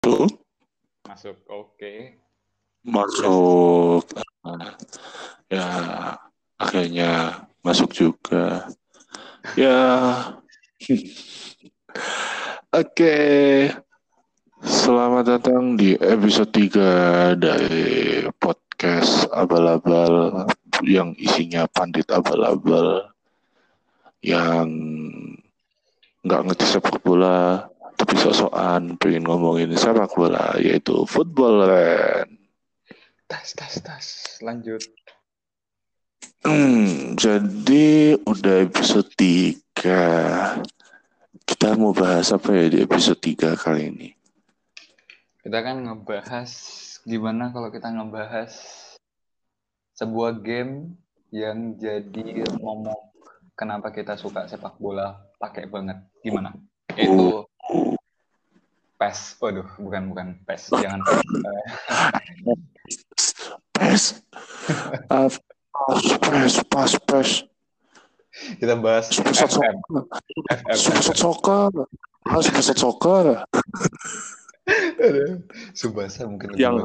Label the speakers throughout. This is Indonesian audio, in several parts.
Speaker 1: Tuh,
Speaker 2: Masuk. Oke.
Speaker 1: masuk. Ah, Ya, akhirnya masuk juga. Ya. Oke. Selamat datang di episode 3 dari podcast Abal-Abal yang isinya pandit abal-abal yang nggak ngerti sepak bola tapi sok-sokan pengen ngomongin sepak bola yaitu football Ren.
Speaker 2: Tas, tas, tas. Lanjut.
Speaker 1: Hmm, jadi udah episode 3 kita mau bahas apa ya di episode 3 kali ini
Speaker 2: Kita kan ngebahas gimana kalau kita ngebahas sebuah game yang jadi momok kenapa kita suka sepak bola pakai banget. Gimana? Itu PES. Waduh, bukan bukan PES. Jangan PES.
Speaker 1: PES PES pas PES
Speaker 2: kita bahas
Speaker 1: Super
Speaker 2: FM.
Speaker 1: Soccer Super Soccer Ah, Soccer
Speaker 2: Subasa mungkin
Speaker 1: Yang-.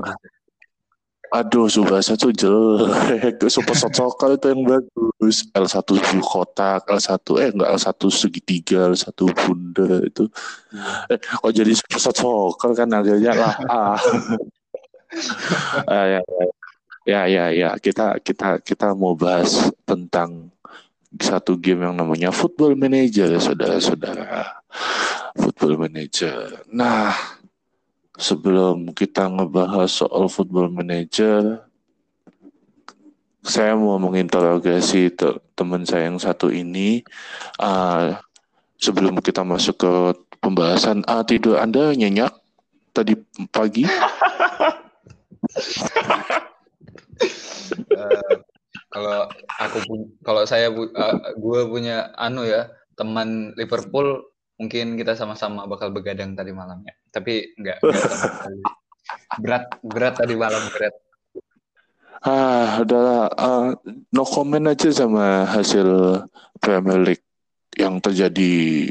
Speaker 1: Aduh, Subasa tuh jelek. Super Soccer itu yang bagus. L1 kotak, L1 eh enggak L1 segitiga, L1 bunda itu.
Speaker 2: Iya.
Speaker 1: Eh, kok jadi Super Soccer kan akhirnya lah. Ah. Ah, ya, ya, ya, ya, ya. Kita kita kita mau bahas tentang satu game yang namanya Football Manager, saudara-saudara. Football Manager. Nah, sebelum kita ngebahas soal Football Manager, saya mau menginterogasi te- teman saya yang satu ini. Ah, sebelum kita masuk ke pembahasan, ah, tidur Anda nyenyak tadi pagi?
Speaker 2: Eh, kalau aku kalau saya gue punya anu ya teman Liverpool mungkin kita sama-sama bakal begadang tadi malamnya tapi enggak, enggak berat berat tadi malam berat
Speaker 1: Ah, udahlah. ah, no comment aja sama hasil Premier League yang terjadi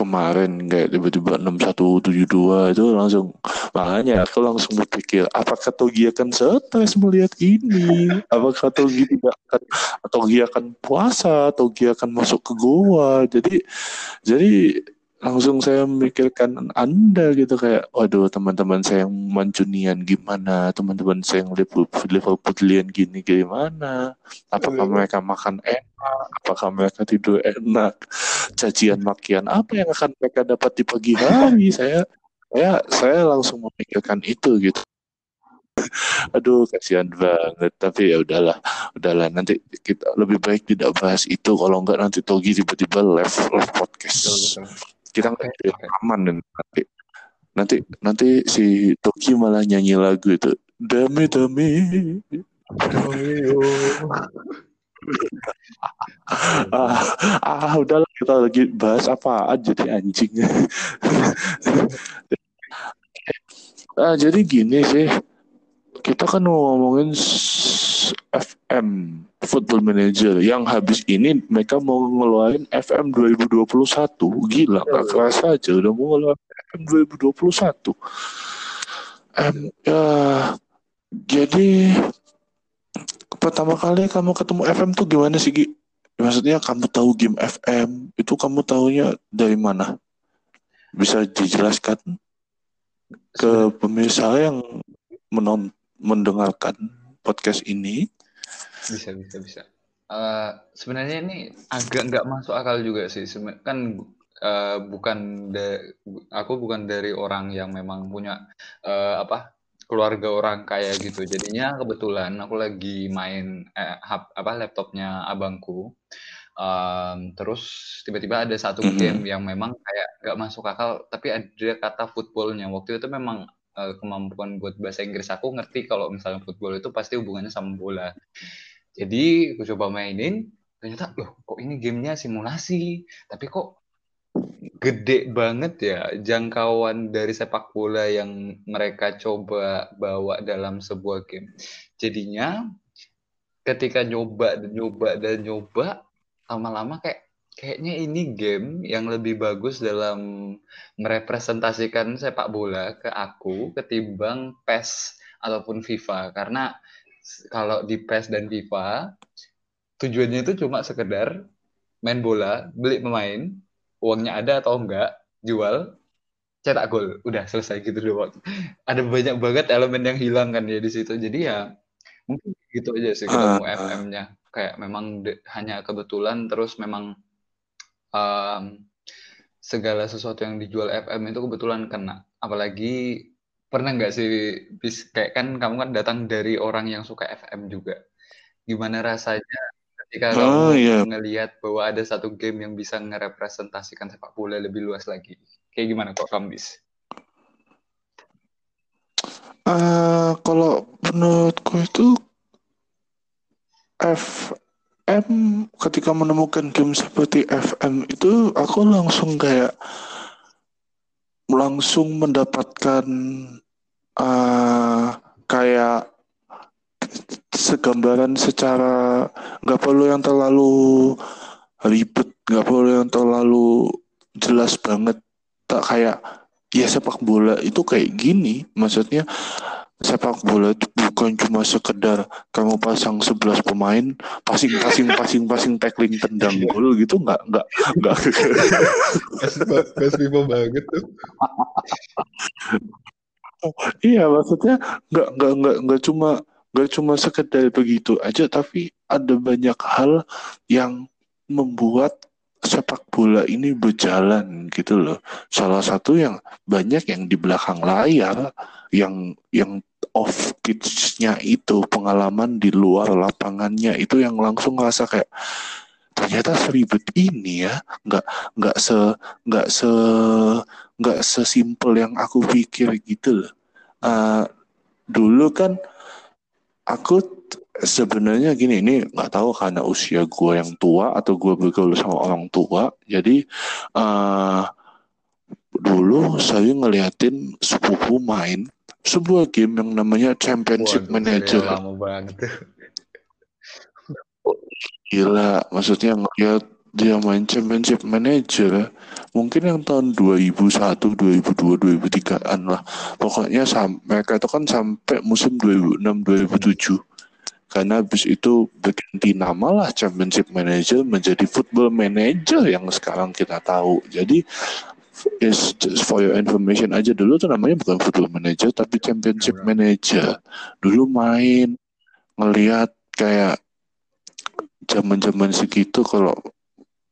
Speaker 1: kemarin kayak tiba-tiba 6172 itu langsung makanya aku langsung berpikir apakah Togi akan stres melihat ini? Apakah Togi tidak akan Togi akan puasa Togi akan masuk ke goa? Jadi jadi langsung saya memikirkan Anda gitu kayak waduh teman-teman saya yang Mancunian gimana? Teman-teman saya yang Liverpool Liverpoolian gini gimana? Apakah
Speaker 2: Aduh.
Speaker 1: mereka makan enak? Apakah mereka tidur enak? Cacian makian apa yang akan mereka dapat di pagi hari? Saya saya saya langsung memikirkan itu gitu. Aduh kasihan banget. Tapi ya udahlah udahlah. Nanti kita lebih baik tidak bahas itu. Kalau enggak nanti Togi tiba-tiba left left podcast.
Speaker 2: Betul betul
Speaker 1: kita nggak ada
Speaker 2: oke.
Speaker 1: rekaman dan nanti nanti nanti si Togi malah nyanyi lagu itu dame dame ah, ah udahlah kita lagi bahas apaan jadi anjing. Ah jadi gini sih kita kan mau ngomongin FM Football Manager yang habis ini mereka mau ngeluarin FM 2021 gila nggak kerasa aja udah mau ngeluarin FM 2021 Em, ya jadi pertama kali kamu ketemu FM tuh gimana sih Gi? Maksudnya kamu tahu game FM itu kamu tahunya dari mana? Bisa dijelaskan ke pemirsa yang menon mendengarkan podcast ini?
Speaker 2: Bisa bisa bisa. Eh, sebenarnya ini agak nggak masuk akal juga sih. Kan eh, bukan da- aku bukan dari orang yang memang punya eh, apa keluarga orang kaya gitu. Jadinya kebetulan aku lagi main eh, apa laptopnya abangku. Em, terus tiba-tiba ada satu
Speaker 1: Mhm.
Speaker 2: game yang memang kayak nggak masuk akal tapi ada kata footballnya. Waktu itu memang kemampuan buat bahasa Inggris aku ngerti kalau misalnya football itu pasti hubungannya sama bola jadi aku coba mainin, ternyata loh kok ini gamenya simulasi, tapi kok gede banget ya jangkauan dari sepak bola yang mereka coba bawa dalam sebuah game. Jadinya ketika nyoba dan nyoba dan nyoba, lama-lama kayak kayaknya ini game yang lebih bagus dalam merepresentasikan sepak bola ke aku ketimbang PES ataupun FIFA karena kalau di PES dan FIFA tujuannya itu cuma sekedar main bola, beli pemain, uangnya ada atau enggak, jual, cetak gol, udah selesai gitu doang. Ada banyak banget elemen yang hilang kan ya di situ. Jadi ya mungkin gitu aja sih ketemu uh, FM-nya. Kayak memang de, hanya kebetulan terus memang um, segala sesuatu yang dijual FM itu kebetulan kena. Apalagi pernah nggak sih bis kayak kan kamu kan datang dari orang yang suka FM juga. Gimana rasanya ketika oh, kamu iya. ngelihat bahwa ada satu game yang bisa ngerepresentasikan sepak bola lebih luas lagi. Kayak gimana kok kamu bis?
Speaker 1: Uh, kalau menurutku itu FM ketika menemukan game seperti FM itu aku langsung kayak langsung mendapatkan uh, kayak segambaran secara nggak perlu yang terlalu ribet nggak perlu yang terlalu jelas banget. Tak kayak ya sepak bola itu kayak gini. Maksudnya sepak bola itu bukan cuma sekedar kamu pasang 11 pemain passing passing passing passing tackling tendang gol gitu nggak nggak nggak.
Speaker 2: Best banget tuh.
Speaker 1: Iya maksudnya nggak nggak nggak nggak cuma nggak cuma sekedar begitu aja tapi ada banyak hal yang membuat sepak bola ini berjalan gitu loh. Salah satu yang banyak yang di belakang layar yang yang off pitch-nya itu pengalaman di luar lapangannya itu yang langsung ngerasa kayak ternyata seribet ini ya. Nggak nggak se nggak se nggak sesimpel yang aku pikir gitu loh. Uh, dulu kan aku sebenarnya gini ini nggak tahu karena usia gue yang tua atau gue bergaul sama orang tua. Jadi uh, dulu saya ngeliatin sepupu main sebuah game yang namanya Championship Waduh, Manager. Lama banget. Gila, maksudnya ngeliat dia main Championship Manager mungkin yang tahun 2001, 2002, 2003-an lah. Pokoknya sam mereka itu kan sampai musim 2006, 2007. Karena habis itu berganti nama lah Championship Manager menjadi Football Manager yang sekarang kita tahu. Jadi is just for your information aja dulu tuh namanya bukan Football Manager tapi Championship Manager. Dulu main ngelihat kayak zaman-zaman segitu kalau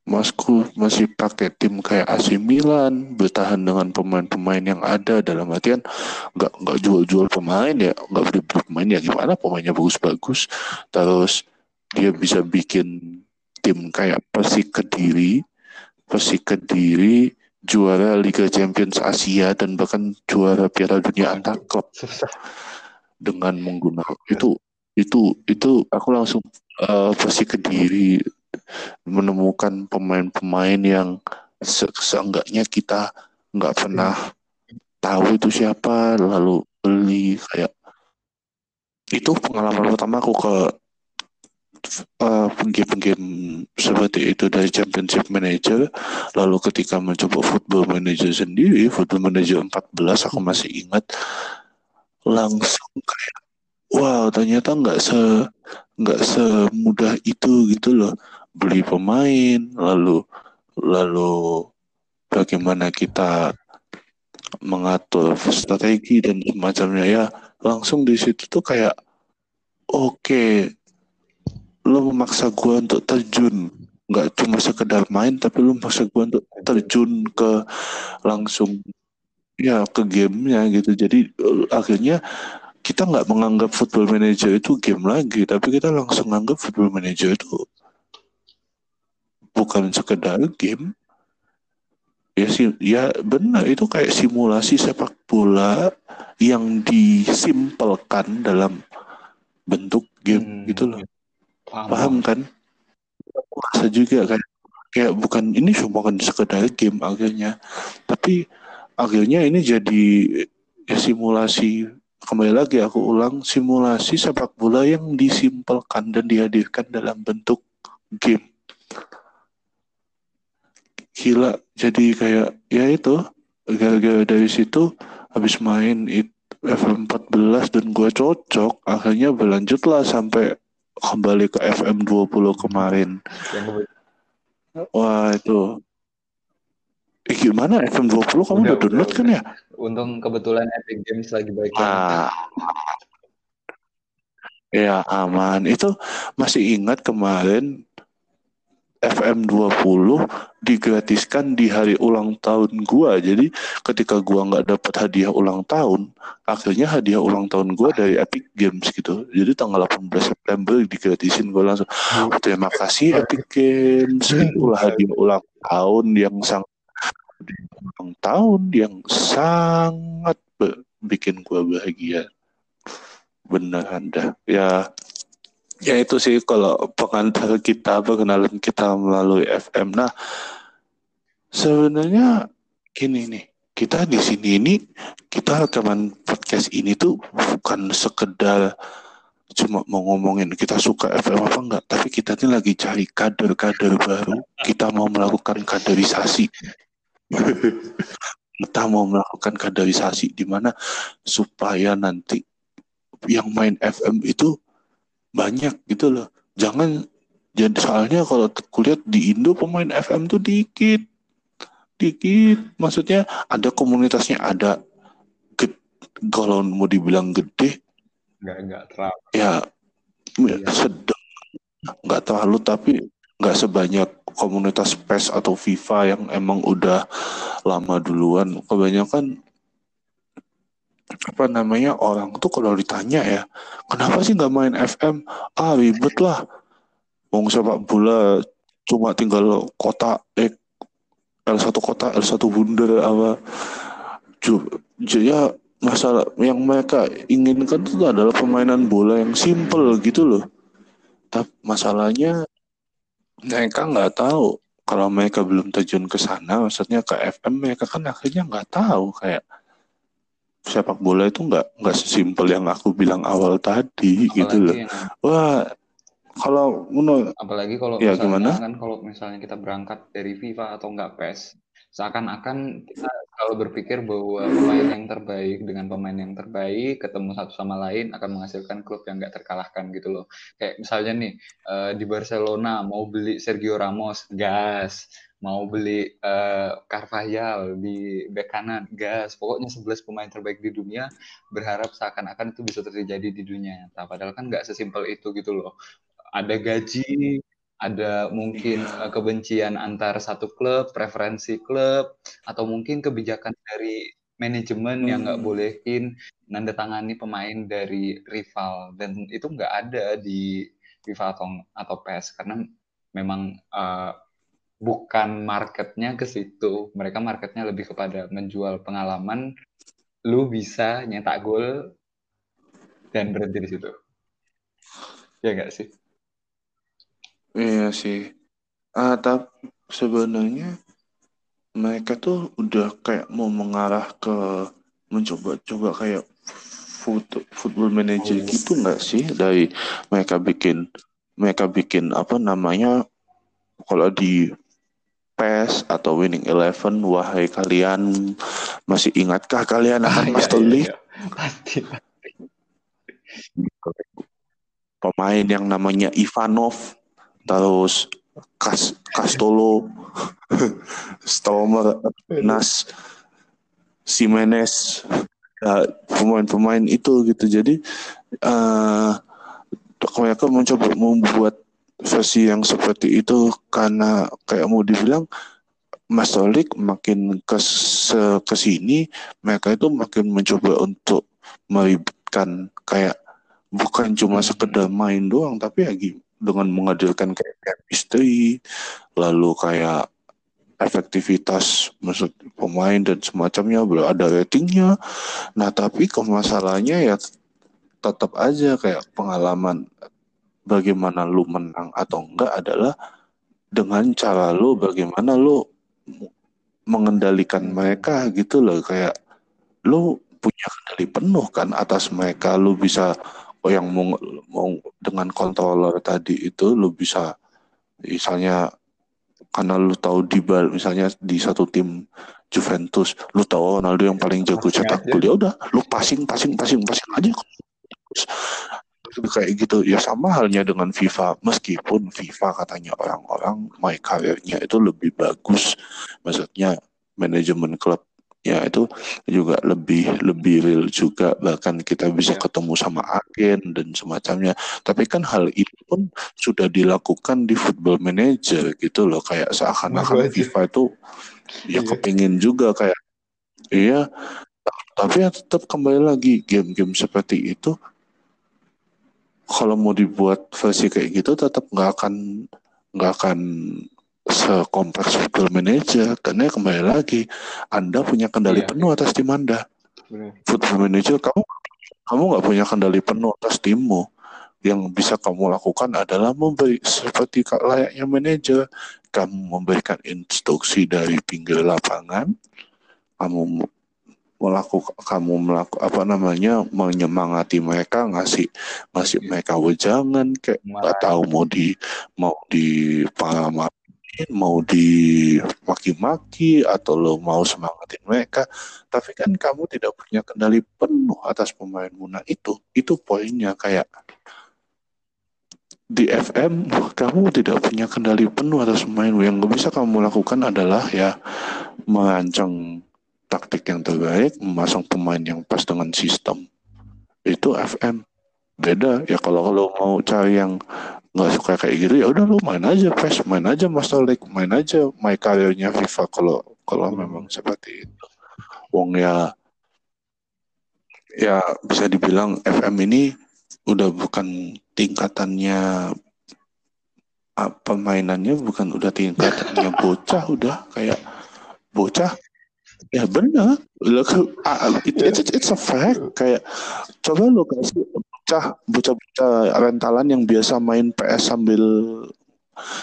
Speaker 1: Masku masih pakai tim kayak AC Milan bertahan dengan pemain-pemain yang ada dalam artian nggak nggak jual-jual pemain ya nggak beli pemain ya gimana pemainnya bagus-bagus terus dia bisa bikin tim kayak Persik Kediri Persik Kediri juara Liga Champions Asia dan bahkan juara Piala Dunia antar klub dengan menggunakan itu itu itu aku langsung uh, Persik Kediri menemukan pemain-pemain yang se seenggaknya kita nggak pernah tahu itu siapa lalu beli kayak. Itu pengalaman pertama aku ke uh, game-game seperti itu dari Championship Manager. Lalu ketika mencoba Football Manager sendiri Football Manager 14 aku masih ingat langsung kayak wow ternyata nggak se nggak semudah itu gitu loh. Beli pemain lalu lalu bagaimana kita mengatur strategi dan semacamnya ya langsung di situ tuh kayak oke okay, lo memaksa gue untuk terjun. Nggak cuma sekedar main tapi lo memaksa gue untuk terjun ke langsung ya ke gamenya gitu. Jadi akhirnya kita nggak menganggap football manager itu game lagi tapi kita langsung menganggap football manager itu bukan sekedar game. Ya sih ya benar itu kayak simulasi sepak bola yang disimpelkan dalam bentuk game hmm. gitu loh paham, paham kan? Rasa juga kayak kayak bukan ini cuma kan sekedar game akhirnya. Tapi akhirnya ini jadi ya, simulasi kembali lagi aku ulang simulasi sepak bola yang disimpelkan dan dihadirkan dalam bentuk game. Gila jadi kayak ya itu gara-gara dari situ habis main itu FM14 dan gue cocok akhirnya berlanjutlah sampai kembali ke FM20 kemarin. Wah itu. Eh, gimana? FM20 kamu udah, udah download kan ya?
Speaker 2: Untung kebetulan Epic Games lagi baik
Speaker 1: ah. Ya aman. Itu masih ingat kemarin FM20 digratiskan di hari ulang tahun gua. Jadi ketika gua nggak dapat hadiah ulang tahun, akhirnya hadiah ulang tahun gua dari Epic Games gitu. Jadi tanggal 18 September digratisin gua langsung. Oh, terima kasih Epic Games. Itulah hadiah ulang tahun yang sangat ulang tahun yang sangat bikin gua bahagia beneran dah ya ya itu sih kalau pengantar kita perkenalan kita melalui FM nah sebenarnya gini nih kita di sini ini kita rekaman podcast ini tuh bukan sekedar cuma mau ngomongin kita suka FM apa enggak tapi kita ini lagi cari kader-kader baru. Kita mau melakukan kaderisasi. Kita mau melakukan kaderisasi di mana supaya nanti yang main FM itu banyak gitu loh. Jangan jadi soalnya kalau kulihat di Indo pemain FM tuh dikit. Dikit. Maksudnya ada komunitasnya ada kalau mau dibilang gede
Speaker 2: nggak nggak terlalu
Speaker 1: ya iya. sedang nggak terlalu tapi nggak sebanyak komunitas PES atau FIFA yang emang udah lama duluan kebanyakan apa namanya orang tuh kalau ditanya ya kenapa sih nggak main FM ah ribet lah. Mau sepak bola cuma tinggal kota eh L1 kota L1 bundar apa. Ya masalah yang mereka inginkan itu adalah permainan bola yang simple gitu loh. Tapi masalahnya mereka nggak tahu. Kalau mereka belum terjun ke sana maksudnya ke FM mereka kan akhirnya nggak tahu kayak sepak bola itu nggak nggak sesimpel yang aku bilang awal tadi apalagi gitu loh. Yang... Wah, kalau menurut
Speaker 2: apalagi kalau
Speaker 1: ya, gimana?
Speaker 2: kan kalau misalnya kita berangkat dari FIFA atau nggak PES, seakan-akan kita kalau berpikir bahwa pemain yang terbaik dengan pemain yang terbaik ketemu satu sama lain akan menghasilkan klub yang nggak terkalahkan gitu loh. Kayak misalnya nih uh, di Barcelona mau beli Sergio Ramos, gas mau beli uh, Carvajal di bek kanan, gas. Pokoknya 11 pemain terbaik di dunia berharap seakan-akan itu bisa terjadi di dunia nyata. Padahal kan nggak sesimpel itu gitu loh. Ada gaji, ada mungkin uh, kebencian antar satu klub, preferensi klub, atau mungkin kebijakan dari manajemen hmm. yang nggak hmm. bolehin nanda tangani pemain dari rival dan itu nggak ada di FIFA atau atau PES karena memang uh, bukan marketnya ke situ. Mereka marketnya lebih kepada menjual pengalaman. Lu bisa nyetak gol dan berhenti di situ. Ya enggak sih?
Speaker 1: Iya sih. Ah, tapi sebenarnya mereka tuh udah kayak mau mengarah ke mencoba-coba kayak foot, football manager oh. gitu nggak sih dari mereka bikin mereka bikin apa namanya kalau di PES atau Winning Eleven, wahai kalian masih ingatkah kalian akan ah, iya, iya? Iya. Pasti, pasti. Pemain yang namanya Ivanov, terus Kas Castolo, Stomer, Nas, Simenes, ya, pemain-pemain itu gitu. Jadi uh, mereka mencoba membuat versi yang seperti itu karena kayak mau dibilang Mas Tolik makin ke ke sini mereka itu makin mencoba untuk meributkan kayak bukan cuma sekedar main doang tapi lagi dengan menghadirkan kayak chemistry lalu kayak efektivitas maksud pemain dan semacamnya ada ratingnya. Nah tapi kemasalahnya ya tetap aja kayak pengalaman bagaimana lu menang atau enggak adalah dengan cara lu bagaimana lu mengendalikan mereka gitu loh. Kayak lu punya kendali penuh kan atas mereka. Lu bisa oh yang mau, mau dengan controller tadi itu lu bisa misalnya karena lu tahu di bal misalnya di satu tim Juventus lu tahu Ronaldo yang paling jago cetak gol ya udah lu passing passing passing passing aja kayak gitu. Ya sama halnya dengan FIFA. Meskipun FIFA katanya orang-orang my career-nya itu lebih bagus. Maksudnya manajemen klub ya itu juga lebih lebih real juga. Bahkan kita bisa ya. ketemu sama agen dan semacamnya. Tapi kan hal itu pun sudah dilakukan di football manager gitu loh. Kayak seakan-akan FIFA itu ya iya. kepingin juga kayak iya. Tapi ya tetap kembali lagi game-game seperti itu kalau mau dibuat versi kayak gitu tetap nggak akan nggak akan sekompleks football manager karena kembali lagi Anda punya kendali iya. penuh atas tim Anda. Benar. Football manager kamu kamu nggak punya kendali penuh atas timmu. Yang bisa kamu lakukan adalah memberi seperti layaknya manajer, kamu memberikan instruksi dari pinggir lapangan, kamu melakukan kamu melakukan apa namanya menyemangati mereka ngasih ngasih mereka wejangan kayak nggak tahu mau di mau di mau dimaki-maki atau lo mau semangatin mereka. Tapi kan kamu tidak punya kendali penuh atas pemain Muna itu. Itu poinnya kayak di FM kamu tidak punya kendali penuh atas pemain. Yang bisa kamu lakukan adalah ya merancang taktik yang terbaik, memasang pemain yang pas dengan sistem. Itu FM. Beda ya kalau kalau mau cari yang nggak suka kayak gitu ya udah lu main aja PES, main aja Master League, main aja my career-nya FIFA kalau kalau memang seperti itu. Wong ya ya bisa dibilang FM ini udah bukan tingkatannya pemainannya bukan udah tingkatannya bocah udah kayak bocah Ya benar. Look, uh, it, it's, it's a fact. Kayak coba lo kasih bocah bocah-bocah rentalan yang biasa main PS sambil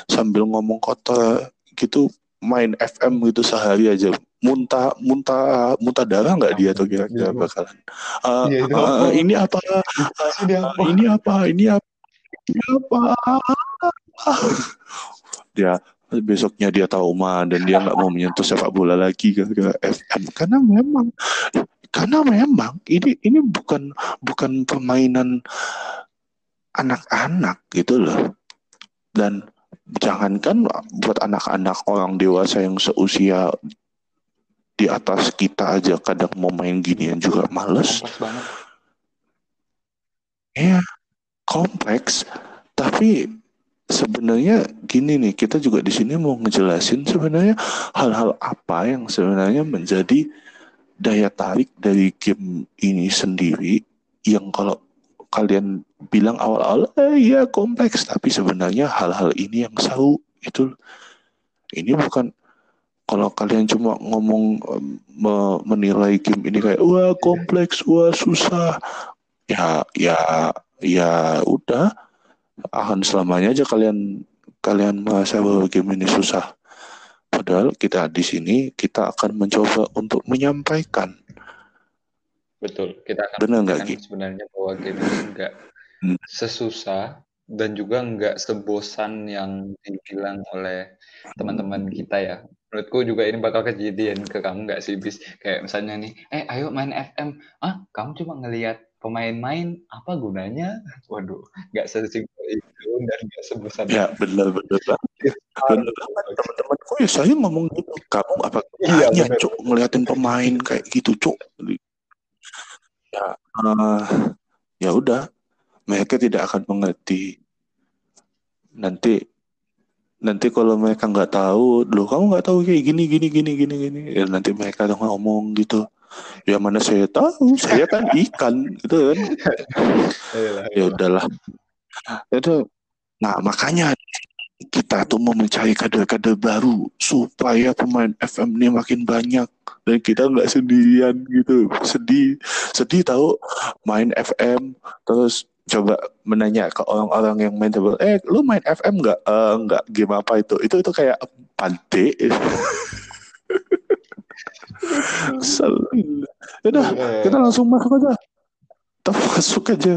Speaker 1: sambil ngomong kotor gitu main FM gitu sehari aja. Muntah muntah muntah darah nggak dia tuh kira-kira iya. bakalan? Uh, ya, uh, ini apa? Uh, ini apa? Ini apa? Ini apa? Dia besoknya dia trauma dan dia nggak mau menyentuh sepak bola lagi ke, ke FM karena memang karena memang ini ini bukan bukan permainan anak-anak gitu loh dan jangankan buat anak-anak orang dewasa yang seusia di atas kita aja kadang mau main ginian juga males. Iya, kompleks. Tapi sebenarnya gini nih, kita juga di sini mau ngejelasin sebenarnya hal-hal apa yang sebenarnya menjadi daya tarik dari game ini sendiri yang kalau kalian bilang awal-awal eh, ya kompleks. Tapi sebenarnya hal-hal ini yang seru itu ini bukan kalau kalian cuma ngomong me menilai game ini kayak wah kompleks wah susah. Ya ya ya udah akan selamanya aja kalian kalian merasa bahwa game ini susah. Padahal kita di sini kita akan mencoba untuk menyampaikan.
Speaker 2: Betul, kita akan
Speaker 1: Benar nggak Gi?
Speaker 2: sebenarnya bahwa game ini enggak hmm. sesusah dan juga enggak sebosan yang dibilang oleh teman-teman kita ya. Menurutku juga ini bakal kejadian ke kamu nggak sih bis kayak misalnya nih, eh ayo main FM, ah kamu cuma ngelihat pemain main apa gunanya? Waduh, nggak sesimpel itu dan nggak sebesar
Speaker 1: ya benar benar. Benar. teman-temanku ya saya ngomong gitu? Kamu apa iya, hanya cuk? Ngeliatin pemain kayak gitu cuk? Ya uh, ya udah. Mereka tidak akan mengerti. Nanti nanti kalau mereka nggak tahu lo kamu nggak tahu kayak gini gini gini gini gini. Ya nanti mereka tuh ngomong gitu. Ya mana saya tahu? Saya kan ikan gitu kan. Ya udahlah itu nah makanya kita tuh mau mencari kader-kader baru supaya pemain FM ini makin banyak dan kita nggak sendirian gitu sedih sedih tahu main FM terus coba menanya ke orang-orang yang main table eh lu main FM nggak uh, nggak game apa itu itu itu kayak Selalu. Udah, kita langsung masuk aja. Kita masuk aja.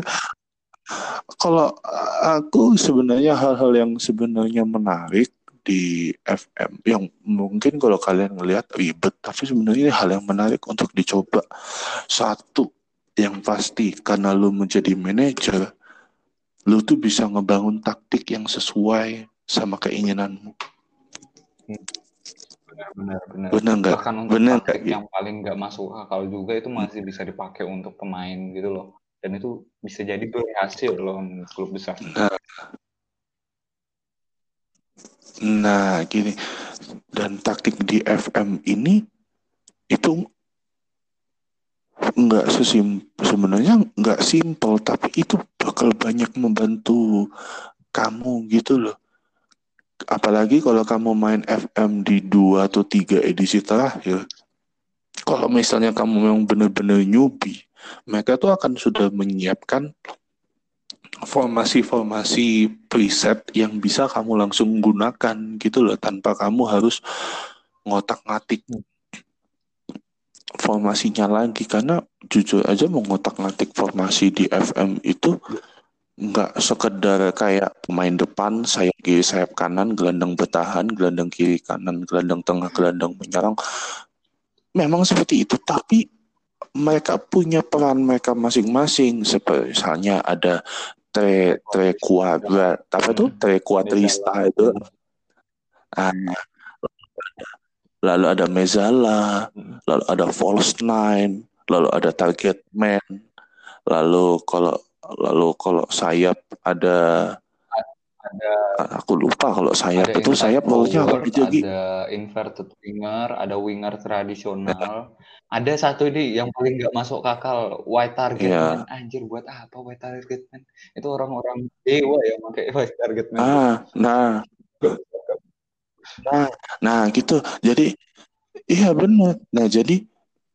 Speaker 1: Kalau aku sebenarnya hal-hal yang sebenarnya menarik di FM yang mungkin kalau kalian ngelihat ribet tapi sebenarnya ini hal yang menarik untuk dicoba. Satu yang pasti karena lu menjadi manajer lu tuh bisa ngebangun taktik yang sesuai sama keinginanmu.
Speaker 2: Benar benar benar.
Speaker 1: Benar nggak?
Speaker 2: Bahkan untuk
Speaker 1: benar
Speaker 2: taktik yang paling nggak masuk akal juga itu masih bisa dipakai untuk pemain gitu loh dan itu bisa jadi berhasil loh klub besar.
Speaker 1: Nah nah gini. Dan taktik di FM ini itu nggak sesim sebenarnya nggak simpel tapi itu bakal banyak membantu kamu gitu loh. Apalagi kalau kamu main FM di dua atau tiga edisi terakhir kalau misalnya kamu memang benar-benar newbie mereka tuh akan sudah menyiapkan formasi-formasi preset yang bisa kamu langsung gunakan gitu loh tanpa kamu harus ngotak-ngatik formasinya lagi. Karena jujur aja mau ngotak-ngatik formasi di FM itu nggak sekedar kayak pemain depan sayap kiri sayap kanan gelandang bertahan gelandang kiri kanan gelandang tengah gelandang menyerang memang seperti itu tapi mereka punya peran mereka masing-masing. Seperti misalnya ada tre tre kuadrat apa tuh tre kuadrista itu. Ah, lalu ada mezala lalu ada false nine lalu ada target man lalu kalau lalu kalau sayap ada
Speaker 2: ada
Speaker 1: aku lupa kalau sayap itu sayap rolnya apa gitu Gi?
Speaker 2: ada inverted winger, ada winger tradisional. Ada satu nih yang paling nggak masuk akal, white target
Speaker 1: Iya.
Speaker 2: man. Anjir, buat apa white target man? Itu orang-orang dewa ya pakai white target man.
Speaker 1: ah nah nah nah gitu jadi iya benar nah jadi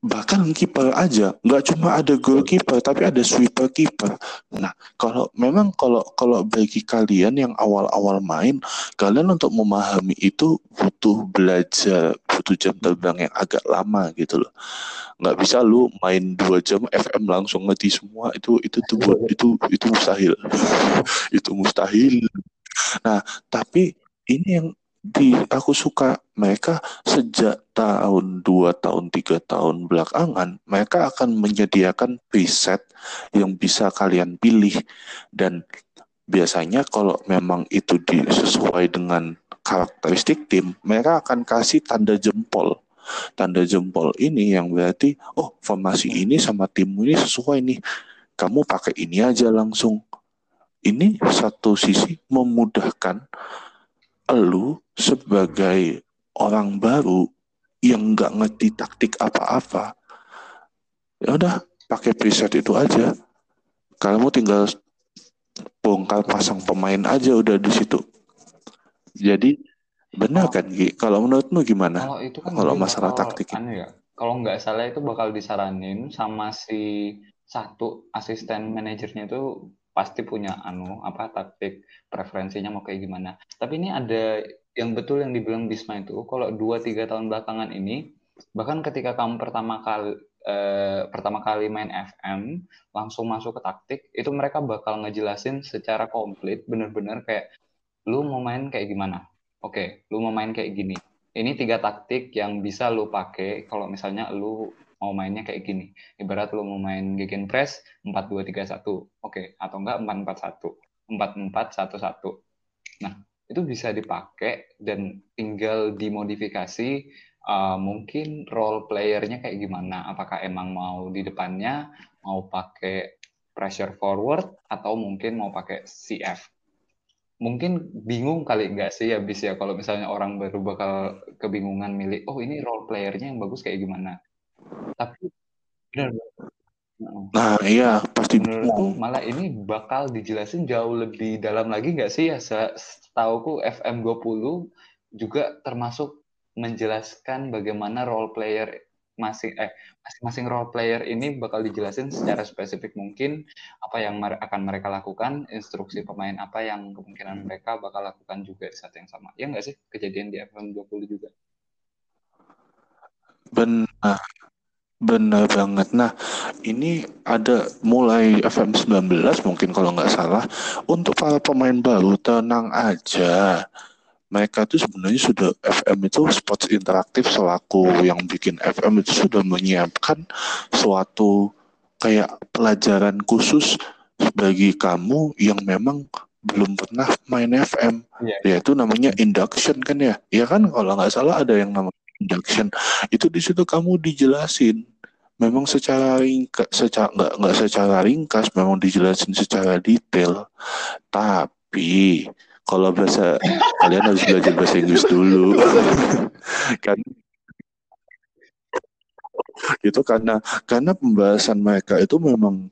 Speaker 1: bahkan kiper aja nggak cuma ada goalkeeper tapi ada sweeper keeper. Nah kalau memang kalau kalau bagi kalian yang awal-awal main kalian untuk memahami itu butuh belajar butuh jam terbang yang agak lama gitu loh. Nggak bisa lu main dua jam FM langsung ngerti semua itu itu tuh buat itu itu mustahil. Itu mustahil. Nah tapi ini yang di aku suka mereka sejak tahun dua tahun tiga tahun belakangan mereka akan menyediakan preset yang bisa kalian pilih. Dan biasanya kalau memang itu di, sesuai dengan karakteristik tim mereka akan kasih tanda jempol. Tanda jempol ini yang berarti oh formasi ini sama timmu ini sesuai nih. Kamu pakai ini aja langsung. Ini satu sisi memudahkan lu sebagai orang baru yang nggak ngerti taktik apa-apa ya udah pakai preset itu aja kamu tinggal bongkar pasang pemain aja udah di situ jadi benar kan Gi? kalau menurutmu gimana
Speaker 2: Kalau itu kan
Speaker 1: kalau masalah taktik
Speaker 2: anu ya. Kalau nggak salah itu bakal disaranin sama si satu asisten manajernya itu pasti punya anu apa taktik preferensinya mau kayak gimana. Tapi ini ada yang betul yang dibilang Bisma itu kalau dua tiga tahun belakangan ini bahkan ketika kamu pertama kali eh, pertama kali main FM langsung masuk ke taktik itu mereka bakal ngejelasin secara komplit bener-bener kayak lu mau main kayak gimana Oke, lu mau main kayak gini. Ini tiga taktik yang bisa lu pakai kalau misalnya lu mau mainnya kayak gini. Ibarat lu mau main gegen press 4-2-3-1. Oke, atau enggak 4-4-1. 4-4-1-1. Nah, itu bisa dipakai dan tinggal dimodifikasi uh, mungkin role playernya kayak gimana. Apakah emang mau di depannya mau pakai pressure forward atau mungkin mau pakai CF mungkin bingung kali nggak sih habis ya kalau misalnya orang baru bakal kebingungan milih oh ini role playernya yang bagus kayak gimana tapi benar
Speaker 1: nah iya pasti
Speaker 2: menurutku malah ini bakal dijelasin jauh lebih dalam lagi nggak sih? Ya Se- setauku FM 20 juga termasuk menjelaskan bagaimana role player masing eh masing-masing role player ini bakal dijelasin secara spesifik mungkin apa yang mer- akan mereka lakukan, instruksi pemain apa yang kemungkinan mereka bakal lakukan juga di saat yang sama. Ya nggak sih kejadian di FM 20 juga?
Speaker 1: benar benar banget. Nah ini ada mulai FM 19 mungkin kalau nggak salah untuk para pemain baru tenang aja. Mereka itu sebenarnya sudah FM itu sports interaktif selaku yang bikin FM itu sudah menyiapkan suatu kayak pelajaran khusus bagi kamu yang memang belum pernah main FM
Speaker 2: Iya.
Speaker 1: yaitu namanya induction kan ya? Ya kan? Kalau nggak salah ada yang namanya induction. Itu di situ kamu dijelasin. Memang secara ringkas secara nggak nggak secara ringkas memang dijelasin secara detail. Tapi kalau bahasa kalian harus belajar bahasa Inggris dulu. Kan itu karena karena pembahasan mereka itu memang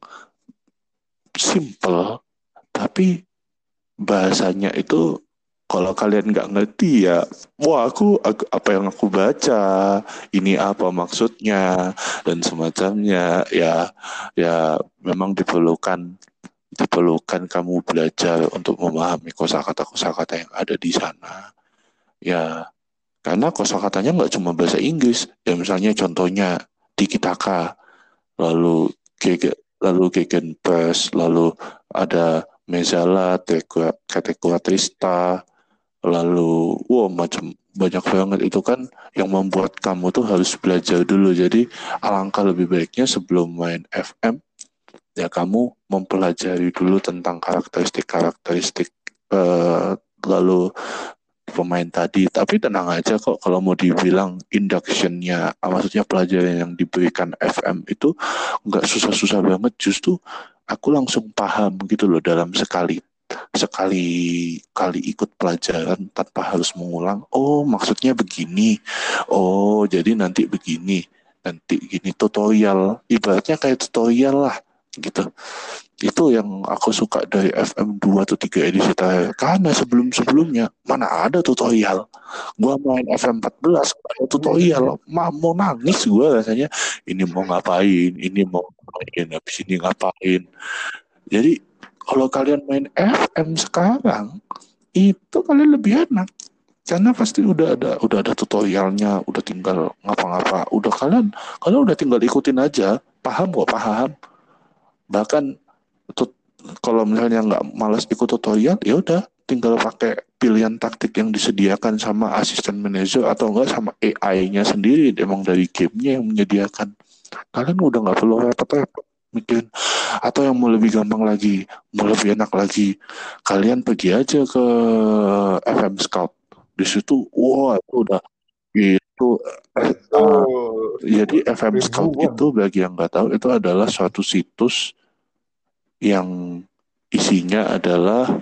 Speaker 1: simple tapi bahasanya itu kalau kalian nggak ngerti ya wah aku, apa yang aku baca ini apa maksudnya dan semacamnya ya ya memang diperlukan diperlukan kamu belajar untuk memahami kosakata kosakata yang ada di sana. Ya karena kosakatanya nggak cuma bahasa Inggris. Ya misalnya contohnya tiki taka lalu gege, lalu gegenpress lalu ada mezala kategoratrista lalu wow macam banyak banget. Itu kan yang membuat kamu tuh harus belajar dulu. Jadi alangkah lebih baiknya sebelum main FM ya kamu mempelajari dulu tentang karakteristik-karakteristik eh, lalu pemain tadi. Tapi tenang aja kok kalau mau dibilang inductionnya ah, maksudnya pelajaran yang diberikan FM itu nggak susah-susah banget. Justru aku langsung paham gitu loh dalam sekali sekali kali ikut pelajaran tanpa harus mengulang oh maksudnya begini. Oh jadi nanti begini. Nanti gini tutorial. Ibaratnya kayak tutorial lah gitu. Itu yang aku suka dari FM 2 atau 3 edisi terakhir. Karena sebelum-sebelumnya mana ada tutorial. Gua main FM 14 ada tutorial. Ma, mau nangis gua rasanya. Ini mau ngapain? Ini mau ngapain? Habis ini ngapain? Jadi kalau kalian main FM sekarang itu kalian lebih enak. Karena pasti udah ada udah ada tutorialnya udah tinggal ngapa-ngapa. Udah kalian kalian udah tinggal ikutin aja paham kok paham. Bahkan tut, kalau misalnya nggak malas ikut tutorial ya udah tinggal pakai pilihan taktik yang disediakan sama asisten manajer atau enggak sama AI-nya sendiri emang dari gamenya yang menyediakan. Kalian udah nggak perlu repot-repot mikirin atau yang mau lebih gampang lagi mau lebih enak lagi. Kalian pergi aja ke FM Scout. Di situ wah itu udah itu uh, jadi FM Scout itu bagi yang nggak tahu itu adalah suatu situs yang isinya adalah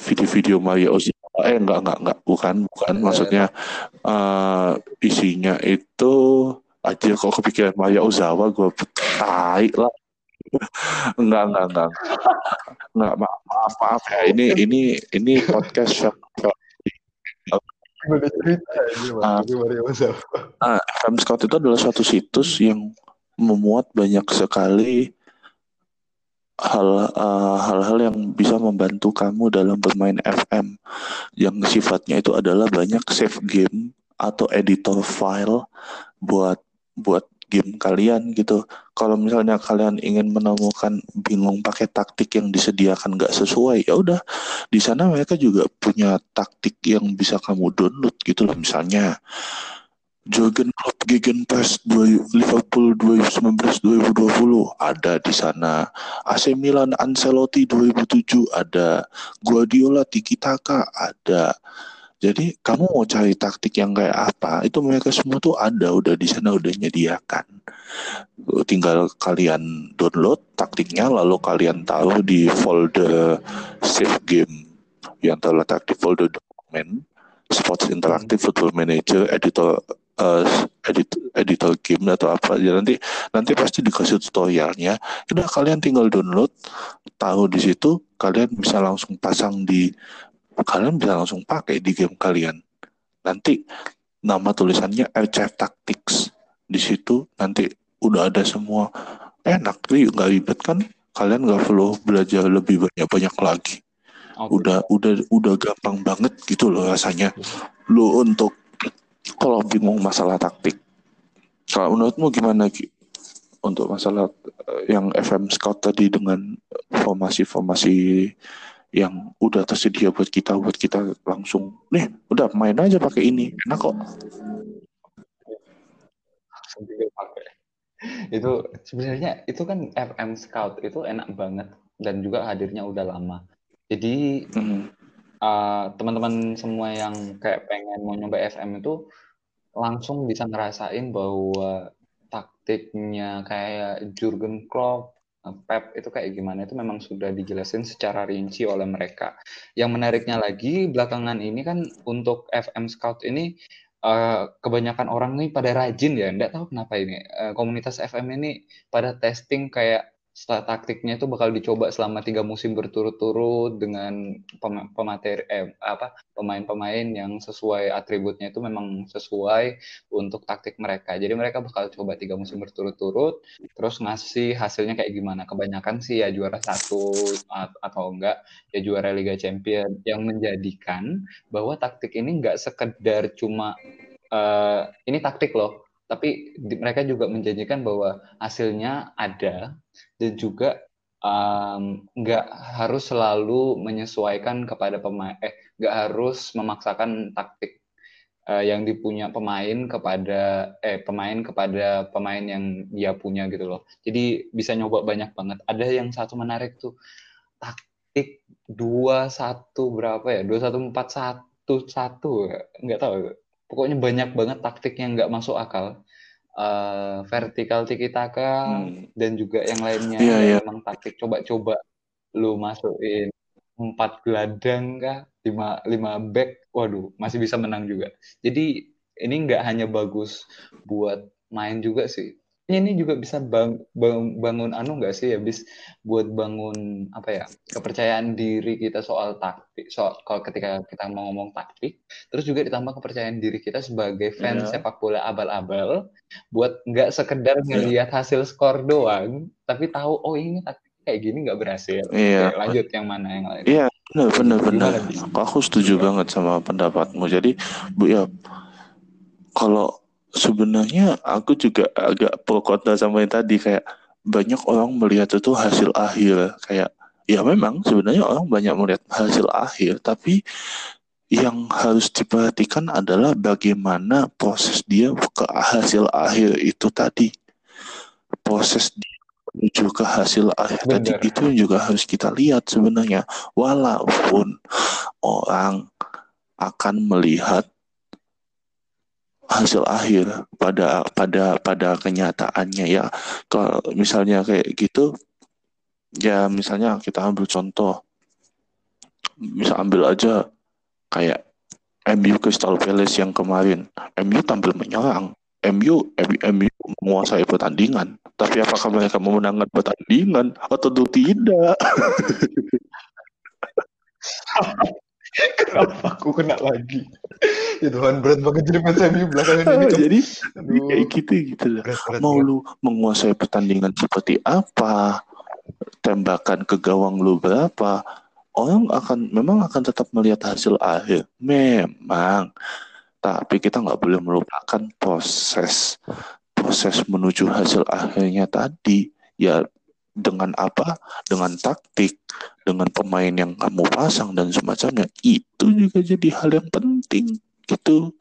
Speaker 1: video-video Mario Ozawa eh enggak enggak enggak bukan bukan. Maksudnya uh, isinya itu aja kok kepikiran Maya Ozawa gue tai lah. Enggak enggak enggak. Enggak maaf maaf, maaf ya ini ini ini podcast yang uh, uh, FM Scout itu adalah suatu situs yang memuat banyak sekali hal uh, hal-hal yang bisa membantu kamu dalam bermain FM yang sifatnya itu adalah banyak save game atau editor file buat buat game kalian gitu. Kalau misalnya kalian ingin menemukan bingung pakai taktik yang disediakan nggak sesuai, ya udah di sana mereka juga punya taktik yang bisa kamu download gitu loh. Misalnya Jurgen Klopp Gegenpress Liverpool 2019-2020 ada di sana. AC Milan Ancelotti 2007 ada. Guardiola Tiki Taka ada. Jadi kamu mau cari taktik yang kayak apa? Itu mereka semua tuh ada udah di sana udah nyediakan. Tinggal kalian download taktiknya lalu kalian taruh di folder save game yang terletak di folder dokumen Sports Interactive Football Manager editor uh, edit, editor game atau apa aja nanti nanti pasti dikasih tutorialnya. Udah kalian tinggal download, tahu di situ kalian bisa langsung pasang di kalian bisa langsung pakai di game kalian. Nanti nama tulisannya RCF Tactics. Di situ nanti udah ada semua enak sih nggak ribet kan kalian nggak perlu belajar lebih banyak banyak lagi okay. udah udah udah gampang banget gitu loh rasanya lo untuk kalau bingung masalah taktik kalau menurutmu gimana Ki? untuk masalah yang FM Scout tadi dengan formasi-formasi yang udah tersedia buat kita buat kita langsung nih udah main aja pakai ini enak kok.
Speaker 2: Itu sebenarnya itu kan FM Scout itu enak banget dan juga hadirnya udah lama. Jadi mm. uh, teman-teman semua yang kayak pengen mau nyoba FM itu langsung bisa ngerasain bahwa taktiknya kayak Jurgen Klopp Pep itu kayak gimana itu memang sudah dijelasin secara rinci oleh mereka. Yang menariknya lagi belakangan ini kan untuk FM Scout ini uh, kebanyakan orang nih pada rajin ya, enggak tahu kenapa ini. Uh, komunitas FM ini pada testing kayak taktiknya itu bakal dicoba selama tiga musim berturut-turut dengan pemateri eh, apa pemain-pemain yang sesuai atributnya itu memang sesuai untuk taktik mereka. Jadi mereka bakal coba tiga musim berturut-turut, terus ngasih hasilnya kayak gimana. Kebanyakan sih ya juara satu atau enggak ya juara Liga Champion yang menjadikan bahwa taktik ini enggak sekedar cuma uh, ini taktik loh tapi di, mereka juga menjanjikan bahwa hasilnya ada dan juga nggak um, harus selalu menyesuaikan kepada pemain eh nggak harus memaksakan taktik uh, yang dipunya pemain kepada eh pemain kepada pemain yang dia punya gitu loh. Jadi bisa nyoba banyak banget. Ada yang satu menarik tuh taktik dua satu berapa ya? dua satu empat satu satu nggak tahu pokoknya banyak banget taktik yang nggak masuk akal. Uh, vertikal tiki taka hmm. dan juga yang lainnya. Yeah, yeah. memang taktik coba-coba lu masukin empat gelandang kah lima lima back. Waduh masih bisa menang juga. Jadi ini nggak hanya bagus buat main juga sih ini juga bisa bang, bang, bangun anu nggak sih habis buat bangun apa ya kepercayaan diri kita soal taktik soal kalau ketika kita mau ngomong taktik terus juga ditambah kepercayaan diri kita sebagai fans yeah. sepak bola abal-abal buat nggak sekedar iya. ngelihat yeah. hasil skor doang tapi tahu oh ini taktik kayak gini nggak berhasil
Speaker 1: yeah.
Speaker 2: Oke, lanjut yang mana yang lain
Speaker 1: iya yeah, benar benar benar aku setuju banget sama pendapatmu jadi bu ya kalau sebenarnya aku juga agak pro kontra sama yang tadi kayak banyak orang melihat itu hasil akhir. Kayak ya memang sebenarnya orang banyak melihat hasil akhir tapi yang harus diperhatikan adalah bagaimana proses dia ke hasil akhir itu tadi. Proses dia menuju ke hasil akhir Bener. tadi itu juga harus kita lihat sebenarnya. Walaupun orang akan melihat hasil akhir pada pada pada kenyataannya ya. Kalau misalnya kayak gitu ya misalnya kita ambil contoh. Bisa ambil aja kayak MU Crystal Palace yang kemarin. MU tampil menyerang. MU MU menguasai pertandingan. Tapi apakah mereka memenangkan pertandingan? Atau tidak
Speaker 2: Kenapa aku kena lagi? ya Tuhan berat banget jadi fans MU belakangan
Speaker 1: ini. jadi Aduh. kayak gitu gitu loh. Berat, berat, Mau berat. lu menguasai pertandingan seperti apa? Tembakan ke gawang lu berapa? Orang akan memang akan tetap melihat hasil akhir. Memang. Tapi kita nggak boleh melupakan proses proses menuju hasil akhirnya tadi. Ya dengan apa? Dengan taktik, dengan pemain yang kamu pasang dan semacamnya. Itu juga jadi hal yang penting gitu.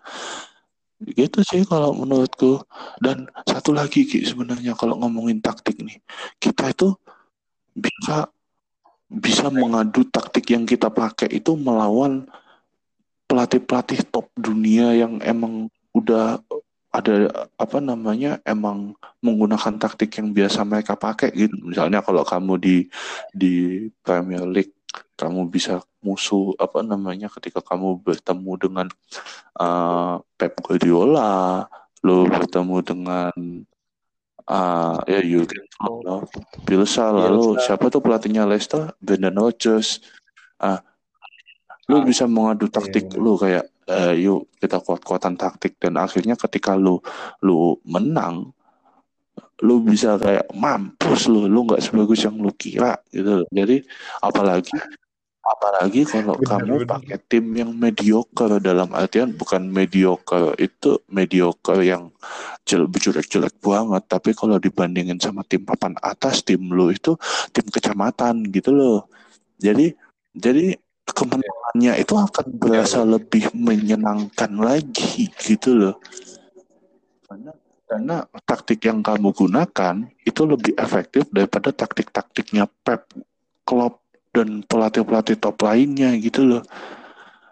Speaker 1: Gitu sih kalau menurutku. Dan satu lagi Ki sebenarnya kalau ngomongin taktik nih, kita itu bisa bisa mengadu taktik yang kita pakai itu melawan pelatih-pelatih top dunia yang emang udah ada apa namanya emang menggunakan taktik yang biasa mereka pakai gitu. Misalnya kalau kamu di di Premier League kamu bisa musuh apa namanya ketika kamu bertemu dengan uh, Pep Guardiola lo bertemu dengan uh, ya Jurgen Klopp Bielsa lalu siapa tuh pelatihnya Leicester? Brendan Rodgers. Ah lu bisa mengadu taktik yeah. lu kayak uh, yuk kita kuat-kuatan taktik. Dan akhirnya ketika lu lu menang lu bisa kayak mampus lu lu nggak sebagus yang lu kira gitu. Jadi apalagi apalagi kalau bener, kamu pakai tim yang mediocre dalam artian bukan mediocre itu mediocre yang jelek-jelek banget. Tapi kalau dibandingin sama tim papan atas tim lu itu tim kecamatan gitu loh. Jadi jadi kemenangannya itu akan berasa lebih menyenangkan lagi gitu loh karena karena taktik yang kamu gunakan itu lebih efektif daripada taktik-taktiknya Pep, Klopp dan pelatih-pelatih top lainnya gitu loh.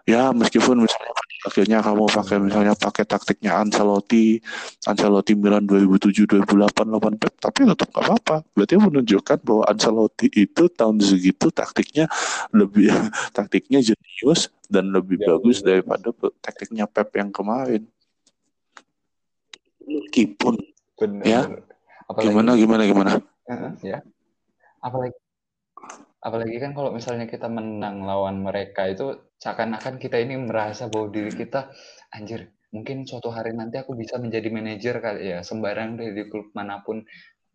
Speaker 1: Ya meskipun misalnya akhirnya kamu pakai misalnya pakai taktiknya Ancelotti, Ancelotti Milan 2007, 2008, 8 Pep, tapi tetap nggak apa-apa. Berarti menunjukkan bahwa Ancelotti itu tahun segitu taktiknya lebih taktiknya jenius dan lebih ya, bagus ya. daripada taktiknya Pep yang kemarin. Meskipun ya, apalagi, gimana gimana gimana?
Speaker 2: Uh, ya, apalagi apalagi kan kalau misalnya kita menang lawan mereka itu seakan-akan kita ini merasa bahwa diri kita anjir mungkin suatu hari nanti aku bisa menjadi manajer kali ya sembarang dari klub mana pun.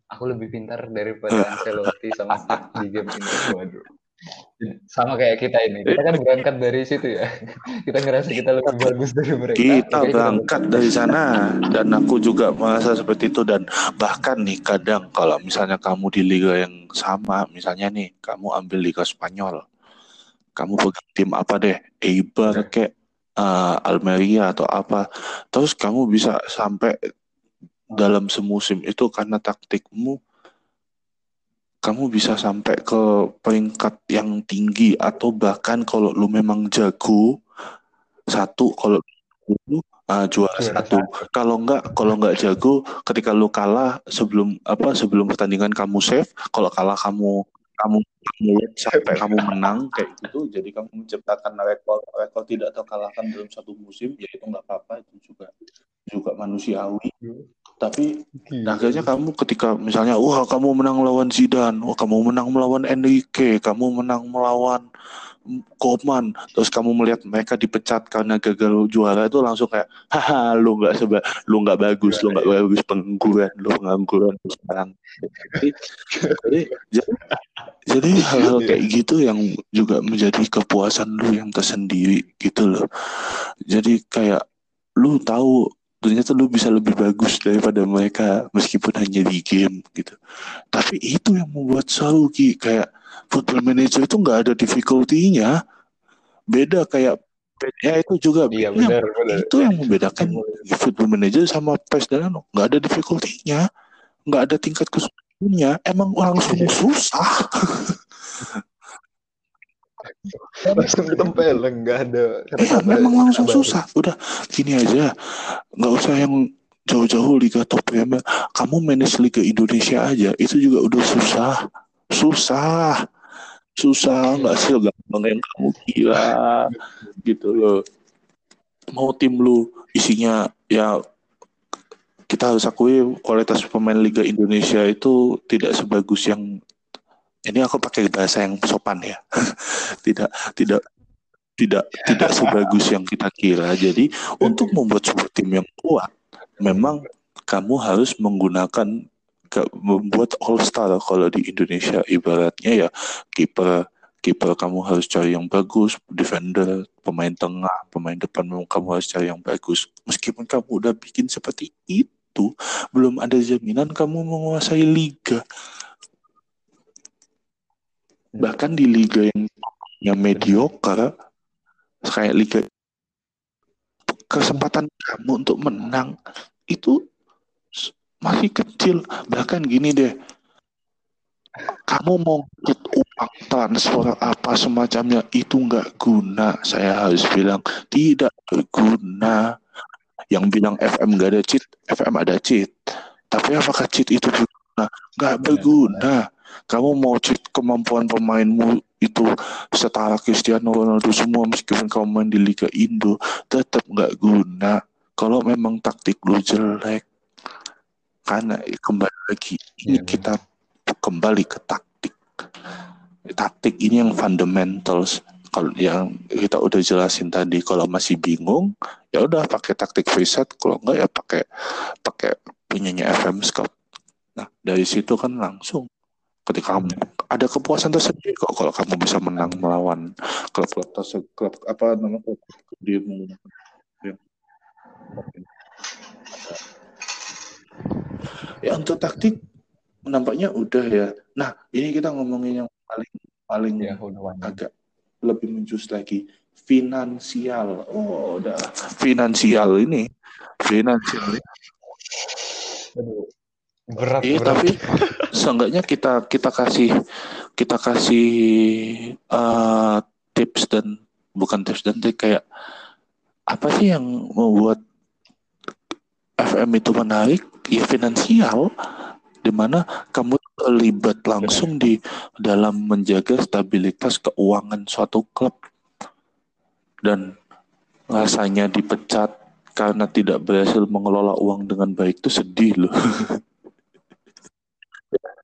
Speaker 2: Aku lebih pintar daripada Ancelotti sama di game ini waduh sama kayak kita ini. Kita kan berangkat dari situ ya. Kita ngerasa kita lebih bagus dari mereka.
Speaker 1: Kita berangkat kita... dari sana dan aku juga merasa seperti itu dan bahkan nih kadang kalau misalnya kamu di liga yang sama, misalnya nih kamu ambil liga Spanyol. Kamu pegang tim apa deh? Eibar kayak uh, Almeria atau apa. Terus kamu bisa sampai dalam semusim itu karena taktikmu kamu bisa sampai ke peringkat yang tinggi atau bahkan kalau lu memang jago satu kalau lu uh, juara ya, satu. kalau enggak kalau enggak jago ketika lu kalah sebelum apa sebelum pertandingan kamu save kalau kalah kamu kamu mulut sampai kamu menang kayak gitu jadi kamu menciptakan rekor rekor tidak terkalahkan dalam satu musim ya itu nggak apa-apa itu juga juga manusiawi. Hmm. Tapi nah, akhirnya kamu ketika misalnya wah kamu menang melawan Zidane, wah kamu menang melawan Enrique, kamu menang melawan Koman, terus kamu melihat mereka dipecat karena gagal juara itu langsung kayak haha lu nggak seba lu nggak bagus lu nggak bagus pengangguran lu pengangguran sekarang. Jadi jadi jadi hal-hal kayak gitu yang juga menjadi kepuasan lu yang tersendiri gitu loh. Jadi kayak lu tahu ternyata lu bisa lebih bagus daripada mereka meskipun hanya di game gitu. Tapi itu yang membuat seru Ki kayak football manager itu nggak ada difficulty-nya. Beda kayak ya itu juga.
Speaker 2: Iya, benar, benar.
Speaker 1: itu yang membedakan football manager sama PES dan nggak ada difficulty-nya. Nggak ada tingkat kesulitannya. Emang langsung susah
Speaker 2: langsung ditempeleng nggak ada
Speaker 1: ya, memang langsung susah. Udah gini aja. Nggak usah yang jauh-jauh liga top ya kamu manage liga Indonesia aja itu juga udah susah. Susah. Susah nggak sih gampang yang kamu kira gitu loh. Mau tim lu isinya ya kita harus akui kualitas pemain Liga Indonesia itu tidak sebagus yang ini aku pakai bahasa yang sopan ya. Tidak tidak tidak tidak sebagus yang kita kira. Jadi untuk membuat sebuah tim yang kuat memang kamu harus menggunakan membuat all star kalau di Indonesia. Ibaratnya ya kiper kiper kamu harus cari yang bagus defender pemain tengah pemain depan kamu harus cari yang bagus. Meskipun kamu udah bikin seperti itu belum ada jaminan kamu menguasai liga bahkan di liga yang yang mediocre kayak liga kesempatan kamu untuk menang itu masih kecil. Bahkan gini deh kamu mau uang transfer apa semacamnya itu nggak guna. Saya harus bilang tidak berguna yang bilang FM nggak ada cheat FM ada cheat. Tapi apakah cheat itu berguna nggak berguna kamu mau cek kemampuan pemainmu itu setara Cristiano Ronaldo semua meskipun kamu main di Liga Indo tetap nggak guna. Kalau memang taktik lu jelek karena kembali lagi ini yeah. kita kembali ke taktik. Taktik ini yang fundamentals kalau yang kita udah jelasin tadi kalau masih bingung ya udah pakai taktik reset kalau enggak ya pakai pakai punyanya FM Scout. Nah dari situ kan langsung ketika kamu ada kepuasan tersendiri kok kalau kamu bisa menang melawan klub-klub tersebut klub apa nama klub di ya untuk taktik nampaknya udah ya nah ini kita ngomongin yang paling paling ya, agak lebih menjus lagi finansial. Oh, udah finansial ini. Finansial.
Speaker 2: Aduh. Berat,
Speaker 1: Iya,
Speaker 2: berat.
Speaker 1: tapi seenggaknya kita kita kasih kita kasih uh, tips dan bukan tips dan trik kayak apa sih yang membuat FM itu menarik? Ya finansial, di mana kamu terlibat langsung di dalam menjaga stabilitas keuangan suatu klub dan rasanya dipecat karena tidak berhasil mengelola uang dengan baik itu sedih loh.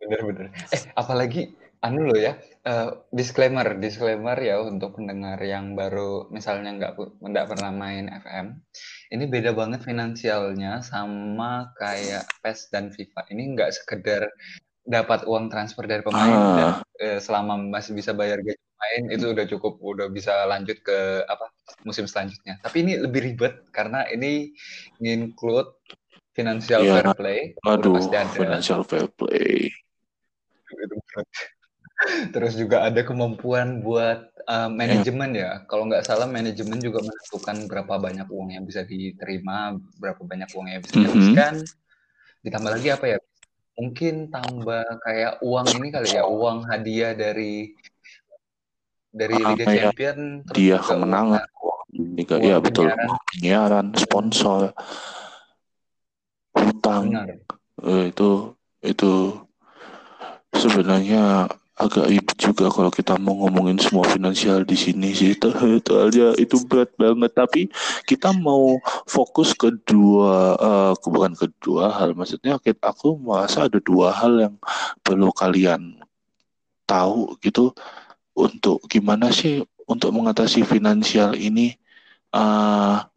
Speaker 2: Bener-bener. Eh, apalagi anu loh ya, uh, disclaimer, disclaimer ya untuk pendengar yang baru misalnya nggak nggak pernah main FM. Ini beda banget finansialnya sama kayak PES dan FIFA. Ini nggak sekedar dapat uang transfer dari pemain ah. dan uh, selama masih bisa bayar gaji pemain itu udah cukup, udah bisa lanjut ke apa musim selanjutnya. Tapi ini lebih ribet karena ini include financial ya, fair play.
Speaker 1: Aduh, financial fair play
Speaker 2: Terus juga ada kemampuan buat uh, manajemen ya. Kalau nggak salah manajemen juga menentukan berapa banyak uang yang bisa diterima, berapa banyak uang yang bisa dihabiskan. Mm -hmm. Ditambah lagi apa ya? Mungkin tambah kayak uang ini kali ya, uang hadiah dari dari Liga ya, Champion.
Speaker 1: Terus dia kemenangan. Liga, ya betul. Penyiaran, sponsor, hutang. Benar. Eh, itu itu sebenarnya agak ribet juga kalau kita mau ngomongin semua finansial di sini sih. Itu, itu berat banget. Tapi kita mau fokus ke dua uh, bukan kedua hal. Maksudnya aku merasa ada dua hal yang perlu kalian tahu gitu. Untuk gimana sih untuk mengatasi finansial ini? Uh,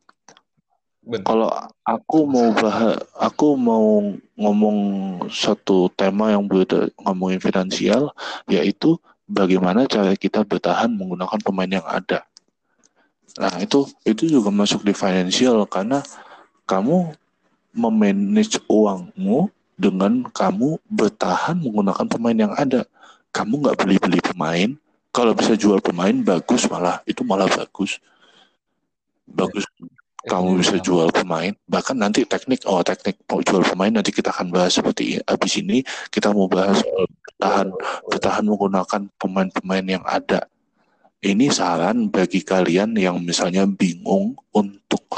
Speaker 1: kalau aku mau bahas, aku mau ngomong satu tema yang berbeda ngomongin finansial, yaitu bagaimana cara kita bertahan menggunakan pemain yang ada. Nah itu itu juga masuk di financial karena kamu memanage uangmu dengan kamu bertahan menggunakan pemain yang ada. Kamu nggak beli-beli pemain. Kalau bisa jual pemain bagus malah itu malah bagus. Bagus kamu bisa jual pemain bahkan nanti teknik oh teknik mau jual pemain nanti kita akan bahas seperti habis ini kita mau bahas bertahan bertahan menggunakan pemain-pemain yang ada. Ini saran bagi kalian yang misalnya bingung untuk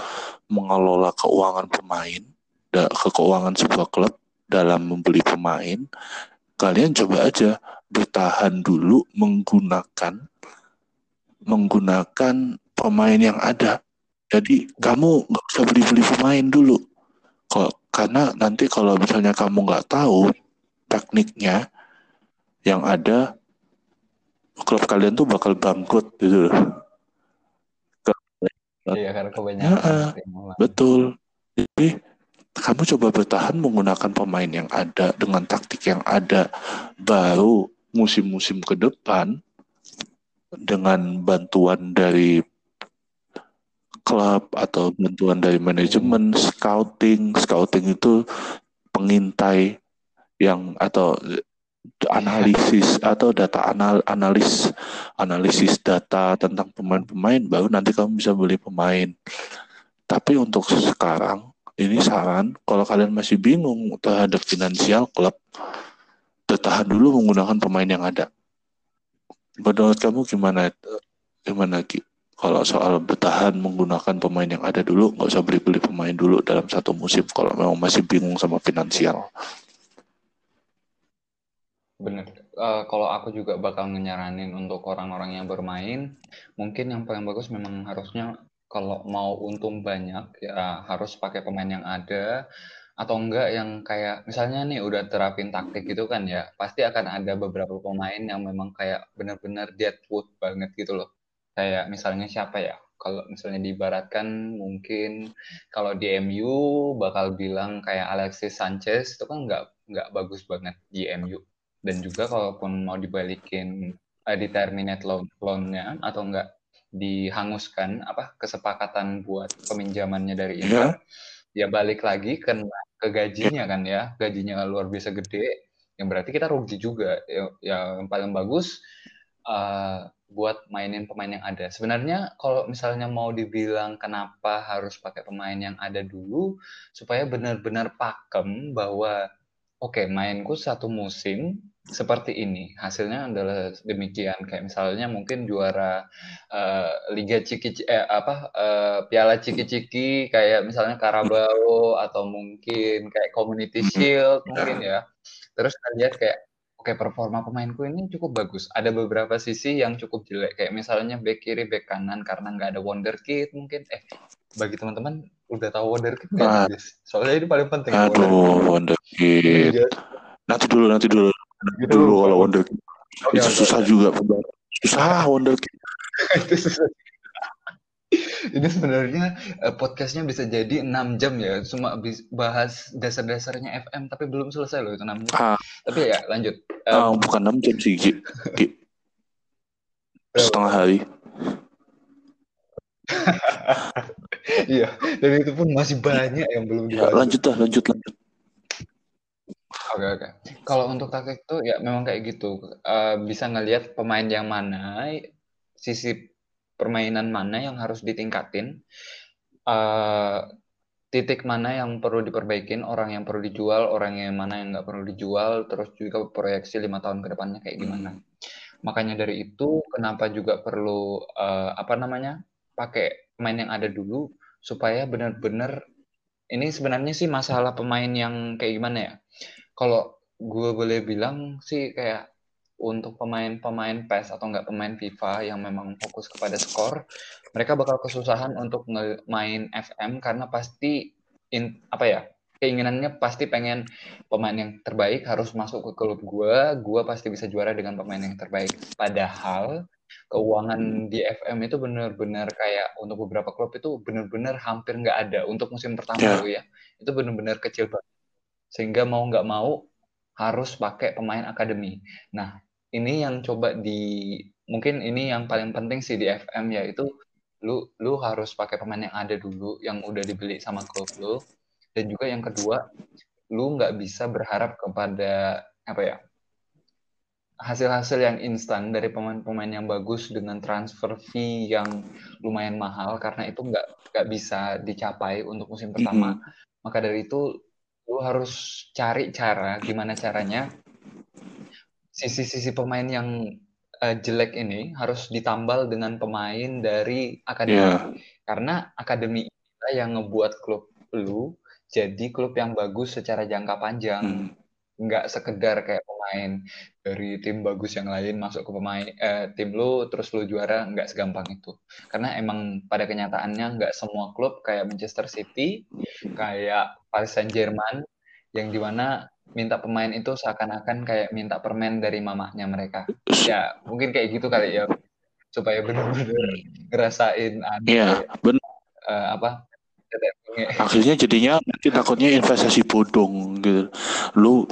Speaker 1: mengelola keuangan pemain ke keuangan sebuah klub dalam membeli pemain kalian coba aja bertahan dulu menggunakan menggunakan pemain yang ada jadi kamu nggak usah beli-beli pemain dulu. Kok karena nanti kalau misalnya kamu nggak tahu tekniknya, yang ada klub kalian tuh bakal bangkrut gitu.
Speaker 2: Iya karena kebanyakan.
Speaker 1: Ya, betul. Jadi kamu coba bertahan menggunakan pemain yang ada dengan taktik yang ada baru musim-musim ke depan dengan bantuan dari klub atau bantuan dari manajemen, scouting, scouting itu pengintai yang atau analisis atau data anal analis analisis data tentang pemain-pemain baru nanti kamu bisa beli pemain. Tapi untuk sekarang ini saran kalau kalian masih bingung terhadap finansial klub bertahan dulu menggunakan pemain yang ada. Menurut kamu gimana gimana Ki? Kalau soal bertahan menggunakan pemain yang ada dulu nggak usah beli-beli pemain dulu dalam satu musim kalau memang masih bingung sama finansial.
Speaker 2: Bener. Uh, kalau aku juga bakal nyaranin untuk orang-orang yang bermain mungkin yang paling bagus memang harusnya kalau mau untung banyak ya harus pakai pemain yang ada atau enggak yang kayak misalnya nih udah terapin taktik gitu kan ya pasti akan ada beberapa pemain yang memang kayak benar-benar deadwood banget gitu loh kayak misalnya siapa ya? Kalau misalnya diibaratkan mungkin kalau di MU bakal bilang kayak Alexis Sanchez itu kan nggak nggak bagus banget di MU dan juga kalaupun mau dibalikin uh, di terminate loan loannya atau enggak dihanguskan apa kesepakatan buat peminjamannya dari Inter yeah. ya balik lagi ke ke gajinya kan ya. Gajinya luar biasa gede yang berarti kita rugi juga. Ya, ya yang paling bagus uh, buat mainin pemain yang ada. Sebenarnya kalau misalnya mau dibilang kenapa harus pakai pemain yang ada dulu supaya benar-benar pakem bahwa oke okay, mainku satu musim seperti ini hasilnya adalah demikian kayak misalnya mungkin juara uh, Liga Ciki eh apa uh, Piala Ciki-Ciki kayak misalnya Carabao atau mungkin kayak Community Shield mungkin ya terus kita lihat kayak oke okay, performa pemainku ini cukup bagus ada beberapa sisi yang cukup jelek kayak misalnya back kiri back kanan karena nggak ada wonderkid mungkin eh bagi teman-teman udah tahu wonderkid nggak ah. soalnya ini paling penting
Speaker 1: aduh wonderkid iya. nanti dulu nanti dulu gitu dulu kalau Wonder Kid. Okay, itu susah okay. juga susah Wonder Kid. itu susah.
Speaker 2: Ini sebenarnya uh, podcastnya bisa jadi 6 jam ya, cuma bahas dasar-dasarnya FM, tapi belum selesai loh itu 6 jam. Ah. Tapi ya lanjut.
Speaker 1: Um, ah, bukan 6 jam sih. Setengah hari.
Speaker 2: Iya, dan itu pun masih banyak yang belum
Speaker 1: dibahas. Ya, lanjut lah, lanjut, lanjut.
Speaker 2: Oke oke. Kalau untuk taktik tuh ya memang kayak gitu, uh, bisa ngelihat pemain yang mana, sisi permainan mana yang harus ditingkatin, uh, titik mana yang perlu diperbaikin, orang yang perlu dijual, orang yang mana yang nggak perlu dijual, terus juga proyeksi lima tahun ke depannya kayak gimana. Makanya dari itu kenapa juga perlu, uh, apa namanya, pakai pemain yang ada dulu, supaya benar-benar ini sebenarnya sih masalah pemain yang kayak gimana ya, kalau gue boleh bilang sih kayak untuk pemain-pemain PES atau enggak pemain FIFA yang memang fokus kepada skor, mereka bakal kesusahan untuk main FM karena pasti in, apa ya keinginannya pasti pengen pemain yang terbaik harus masuk ke klub gue, gue pasti bisa juara dengan pemain yang terbaik. Padahal keuangan di FM itu benar-benar kayak untuk beberapa klub itu benar-benar hampir nggak ada untuk musim pertama yeah. ya, itu benar-benar kecil banget sehingga mau nggak mau harus pakai pemain akademi. Nah, ini yang coba di mungkin ini yang paling penting sih di FM yaitu lu lu harus pakai pemain yang ada dulu yang udah dibeli sama klub lu dan juga yang kedua lu nggak bisa berharap kepada apa ya hasil-hasil yang instan dari pemain-pemain yang bagus dengan transfer fee yang lumayan mahal karena itu nggak nggak bisa dicapai untuk musim pertama. Mm -hmm. Maka dari itu lu harus cari cara gimana caranya sisi-sisi pemain yang uh, jelek ini harus ditambal dengan pemain dari akademi yeah. karena akademi inilah yang ngebuat klub lu jadi klub yang bagus secara jangka panjang hmm. nggak sekedar kayak pemain dari tim bagus yang lain masuk ke pemain eh, tim lu terus lu juara nggak segampang itu karena emang pada kenyataannya nggak semua klub kayak Manchester City kayak Paris Saint Germain yang di mana minta pemain itu seakan-akan kayak minta permen dari mamahnya mereka. Ya mungkin kayak gitu kali ya. Supaya benar-benar ngerasain
Speaker 1: ada ya, benar.
Speaker 2: Uh, apa?
Speaker 1: Akhirnya jadinya nanti takutnya investasi bodong gitu. Lu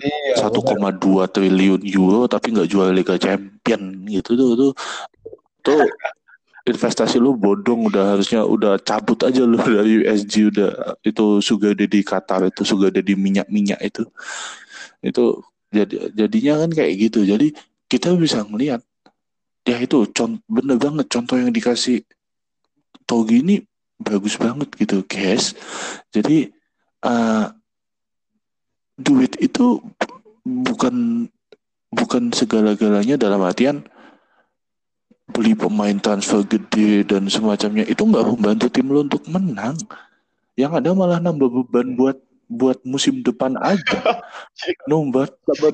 Speaker 1: iya, satu koma dua triliun euro tapi nggak jual Liga Champion gitu tuh tuh. Tuh investasi lu bodong udah harusnya udah cabut aja lu dari USG udah itu sudah ada di Qatar itu sudah ada di minyak-minyak itu. Itu jadi jadinya kan kayak gitu. Jadi kita bisa ngelihat ya itu contoh bener banget contoh yang dikasih Togi ini bagus banget gitu guys jadi uh, duit itu bukan bukan segala-galanya dalam artian beli pemain transfer gede dan semacamnya itu nggak membantu tim lo untuk menang. Yang ada malah nambah beban buat buat musim depan aja. nambah nambah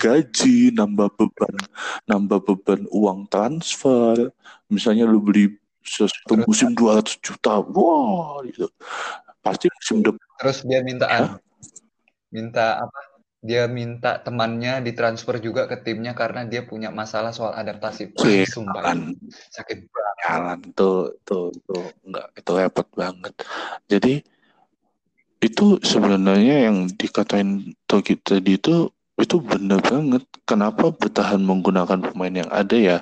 Speaker 1: gaji, nambah beban, nambah beban uang transfer. Misalnya lu beli sesuatu musim 200 juta, wah gitu. Pasti musim depan.
Speaker 2: Terus dia minta ya? minta apa? Dia minta temannya ditransfer juga ke timnya karena dia punya masalah soal adaptasi.
Speaker 1: Wih, Sumpah, sakit banget. Jalan tuh, tuh, tuh, enggak itu repot banget. Jadi itu sebenarnya yang dikatain Togi tadi itu itu benar banget. Kenapa bertahan menggunakan pemain yang ada ya?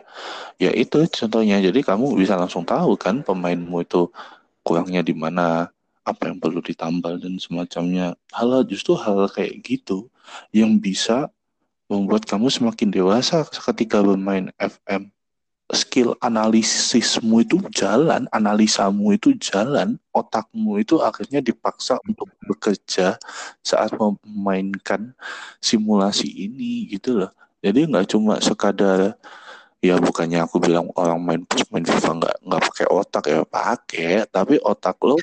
Speaker 1: Ya itu contohnya. Jadi kamu bisa langsung tahu kan pemainmu itu kurangnya di mana, apa yang perlu ditambal dan semacamnya. Hal justru hal kayak gitu yang bisa membuat kamu semakin dewasa ketika bermain FM skill analisismu itu jalan, analisamu itu jalan, otakmu itu akhirnya dipaksa untuk bekerja saat memainkan simulasi ini gitu loh. Jadi nggak cuma sekadar ya bukannya aku bilang orang main main FIFA nggak nggak pakai otak ya pakai, tapi otak lo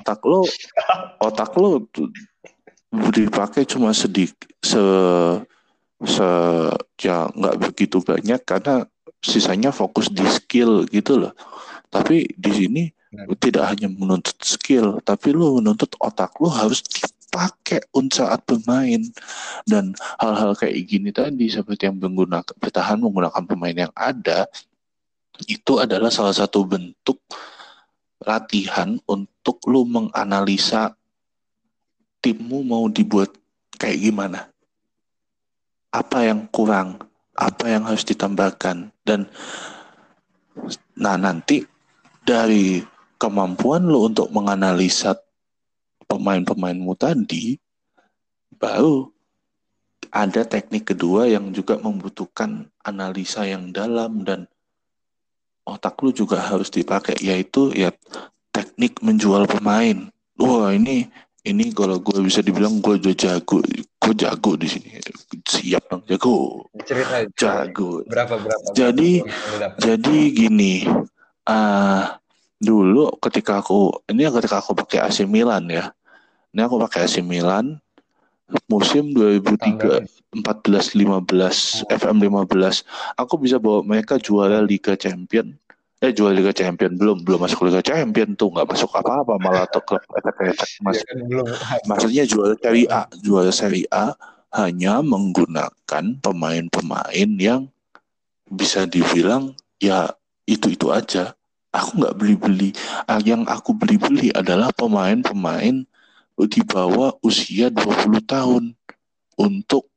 Speaker 1: otak lo otak lo dipakai cuma sedikit se se ya nggak begitu banyak karena sisanya fokus di skill gitu loh. Tapi di sini tidak hanya menuntut skill, tapi lu menuntut otak lu harus dipakai saat bermain. Dan hal-hal kayak gini tadi seperti yang menggunakan bertahan menggunakan pemain yang ada itu adalah salah satu bentuk latihan untuk lu menganalisa timmu mau dibuat kayak gimana. Apa yang kurang, apa yang harus ditambahkan dan nah nanti dari kemampuan lo untuk menganalisa pemain-pemainmu tadi baru ada teknik kedua yang juga membutuhkan analisa yang dalam dan otak lu juga harus dipakai yaitu ya teknik menjual pemain. Wah ini ini kalau gue bisa dibilang gue jago gue jago di sini. Siap dong jago.
Speaker 2: Cerita
Speaker 1: jago.
Speaker 2: Berapa berapa
Speaker 1: jadi berapa jadi gini uh, dulu ketika aku ini ketika aku pakai AC Milan ya ini aku pakai AC Milan musim 2003 14 15 FM 15 aku bisa bawa mereka juara Liga Champion. Eh jual Liga Champion. Belum belum masuk Liga Champion tuh. Nggak masuk apa-apa malah tuh klub mas ya, kan belum. maksudnya jual Serie A. Jual Serie A hanya menggunakan pemain-pemain yang bisa dibilang ya itu itu aja. Aku nggak beli-beli. Ah, yang aku beli-beli adalah pemain-pemain di bawah usia 20 tahun untuk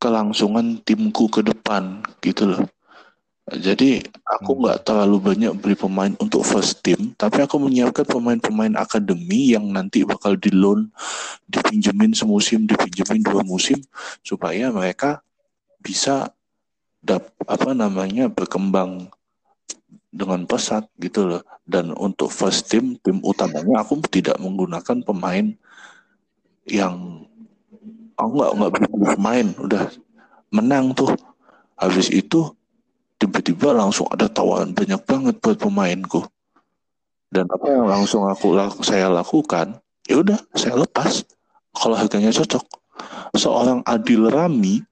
Speaker 1: kelangsungan timku ke depan gitu loh jadi aku hmm. nggak terlalu banyak beli pemain untuk first team, tapi aku menyiapkan pemain-pemain akademi yang nanti bakal di loan, dipinjemin semusim, dipinjemin dua musim, supaya mereka bisa dap apa namanya berkembang dengan pesat gitu loh. Dan untuk first team, tim utamanya aku tidak menggunakan pemain yang aku nggak nggak beli pemain, udah menang tuh. Habis itu tiba-tiba langsung ada tawaran banyak banget buat pemainku dan apa yang langsung aku saya lakukan ya udah saya lepas kalau harganya cocok seorang Adil Rami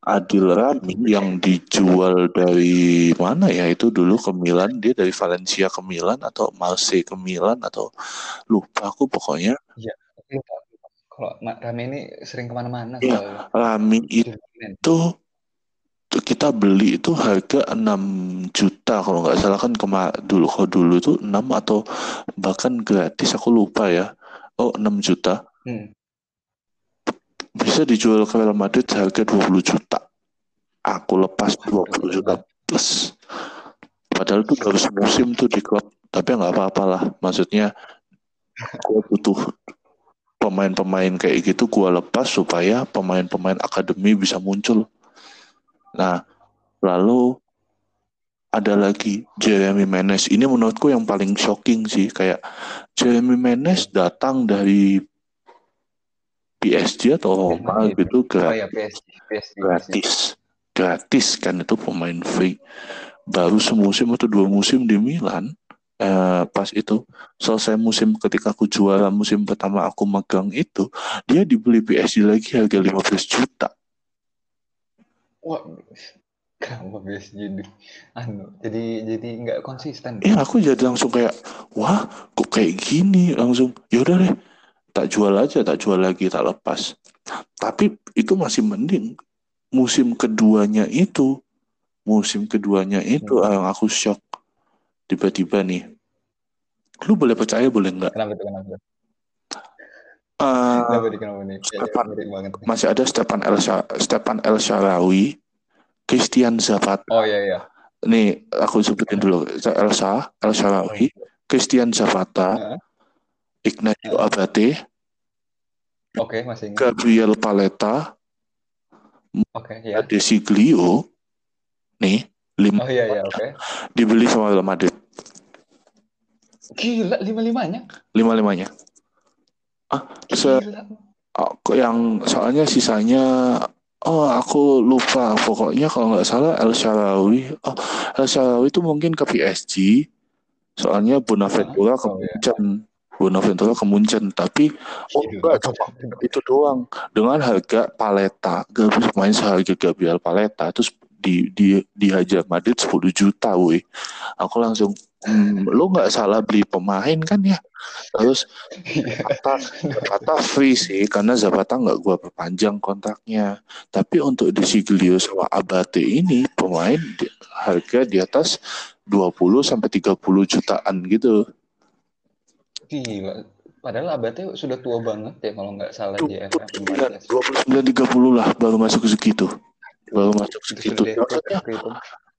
Speaker 1: Adil Rami yang dijual dari mana ya? Itu dulu ke Milan dia dari Valencia ke Milan atau Marseille ke Milan atau lupa aku pokoknya.
Speaker 2: Ya lupa. Kalau Rami ini sering ke mana-mana
Speaker 1: ya, Rami itu kita beli itu harga 6 juta kalau nggak salah kan kema dulu kalau dulu itu 6 atau bahkan gratis aku lupa ya. Oh 6 juta. Hmm. Bisa dijual ke Real Madrid harga 20 juta. Aku lepas 20 juta plus. Padahal itu baru musim tuh di klub. Tapi nggak apa-apa lah. Maksudnya gue butuh pemain-pemain kayak gitu gue lepas supaya pemain-pemain akademi bisa muncul. Nah, lalu ada lagi Jeremy Menes. Ini menurutku yang paling shocking sih. Kayak Jeremy Menes datang dari PSG atau apa gitu gratis. Oh, ya, PSG, PSG, gratis. Gratis kan itu pemain free. Baru semusim atau dua musim di Milan. Eh, pas itu selesai musim ketika aku juara musim pertama aku megang itu dia dibeli PSG lagi harga 15 juta
Speaker 2: wah kenapa bias jadi anu jadi jadi nggak konsisten
Speaker 1: iya aku jadi langsung kayak wah kok kayak gini langsung yaudah deh tak jual aja tak jual lagi tak lepas tapi itu masih mending musim keduanya itu musim keduanya itu hmm. yang aku shock tiba-tiba nih lu boleh percaya boleh nggak kenapa itu kenapa Uh, kenapa nih? Stepan, ya, masih ada Stepan El Stepan El Sharawi, Christian Zapata.
Speaker 2: Oh iya iya.
Speaker 1: Nih aku sebutin dulu Elsa El Sharawi, Christian Zapata, uh. Ignacio uh. Abate,
Speaker 2: Oke, okay, masih
Speaker 1: ingat. Gabriel Paleta,
Speaker 2: Oke, okay, ya.
Speaker 1: Desiglio, nih lima
Speaker 2: Oh iya iya oke.
Speaker 1: dibeli sama Real Madrid
Speaker 2: Gila lima limanya.
Speaker 1: lima limanya ah se oh, kok yang soalnya sisanya oh aku lupa pokoknya kalau nggak salah El Sharawi oh El Sharawi itu mungkin ke PSG soalnya Bonaventura ke
Speaker 2: Oh, iya.
Speaker 1: Bonaventura ke Munchen tapi oh
Speaker 2: Gila.
Speaker 1: enggak cuma itu doang. Dengan harga paleta gak bisa main seharga Gabriel paleta terus di di dihajar Madrid 10 juta woi. Aku langsung hmm, lo nggak salah beli pemain kan ya? Terus Zapata, Zapata free sih karena Zapata nggak gua perpanjang kontraknya. Tapi untuk Desiglio sama Abate ini pemain di- harga di atas 20 sampai 30 jutaan gitu
Speaker 2: Gila. Padahal Abate sudah tua banget ya kalau nggak salah di FM
Speaker 1: 29 29 30 lah baru masuk segitu. Baru masuk
Speaker 2: Itu
Speaker 1: segitu.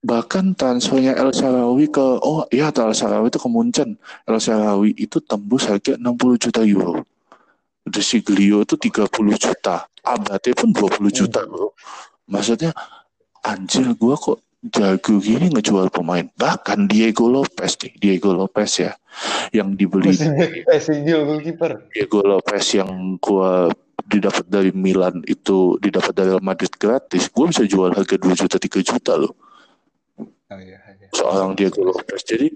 Speaker 1: Bahkan transfernya El Sharawi ke oh iya El Sharawi itu ke Munchen. El Sharawi itu tembus harga 60 juta euro. De Siglio itu 30 juta. Abate pun 20 juta bro. Maksudnya anjir gua kok jago gini ngejual pemain bahkan Diego Lopez nih Diego Lopez ya yang dibeli. Diego Lopez yang gua didapat dari Milan itu didapat dari Real Madrid gratis gua bisa jual harga 2 juta 3 juta loh
Speaker 2: Oh iya, iya.
Speaker 1: seorang Diego Lopez. Jadi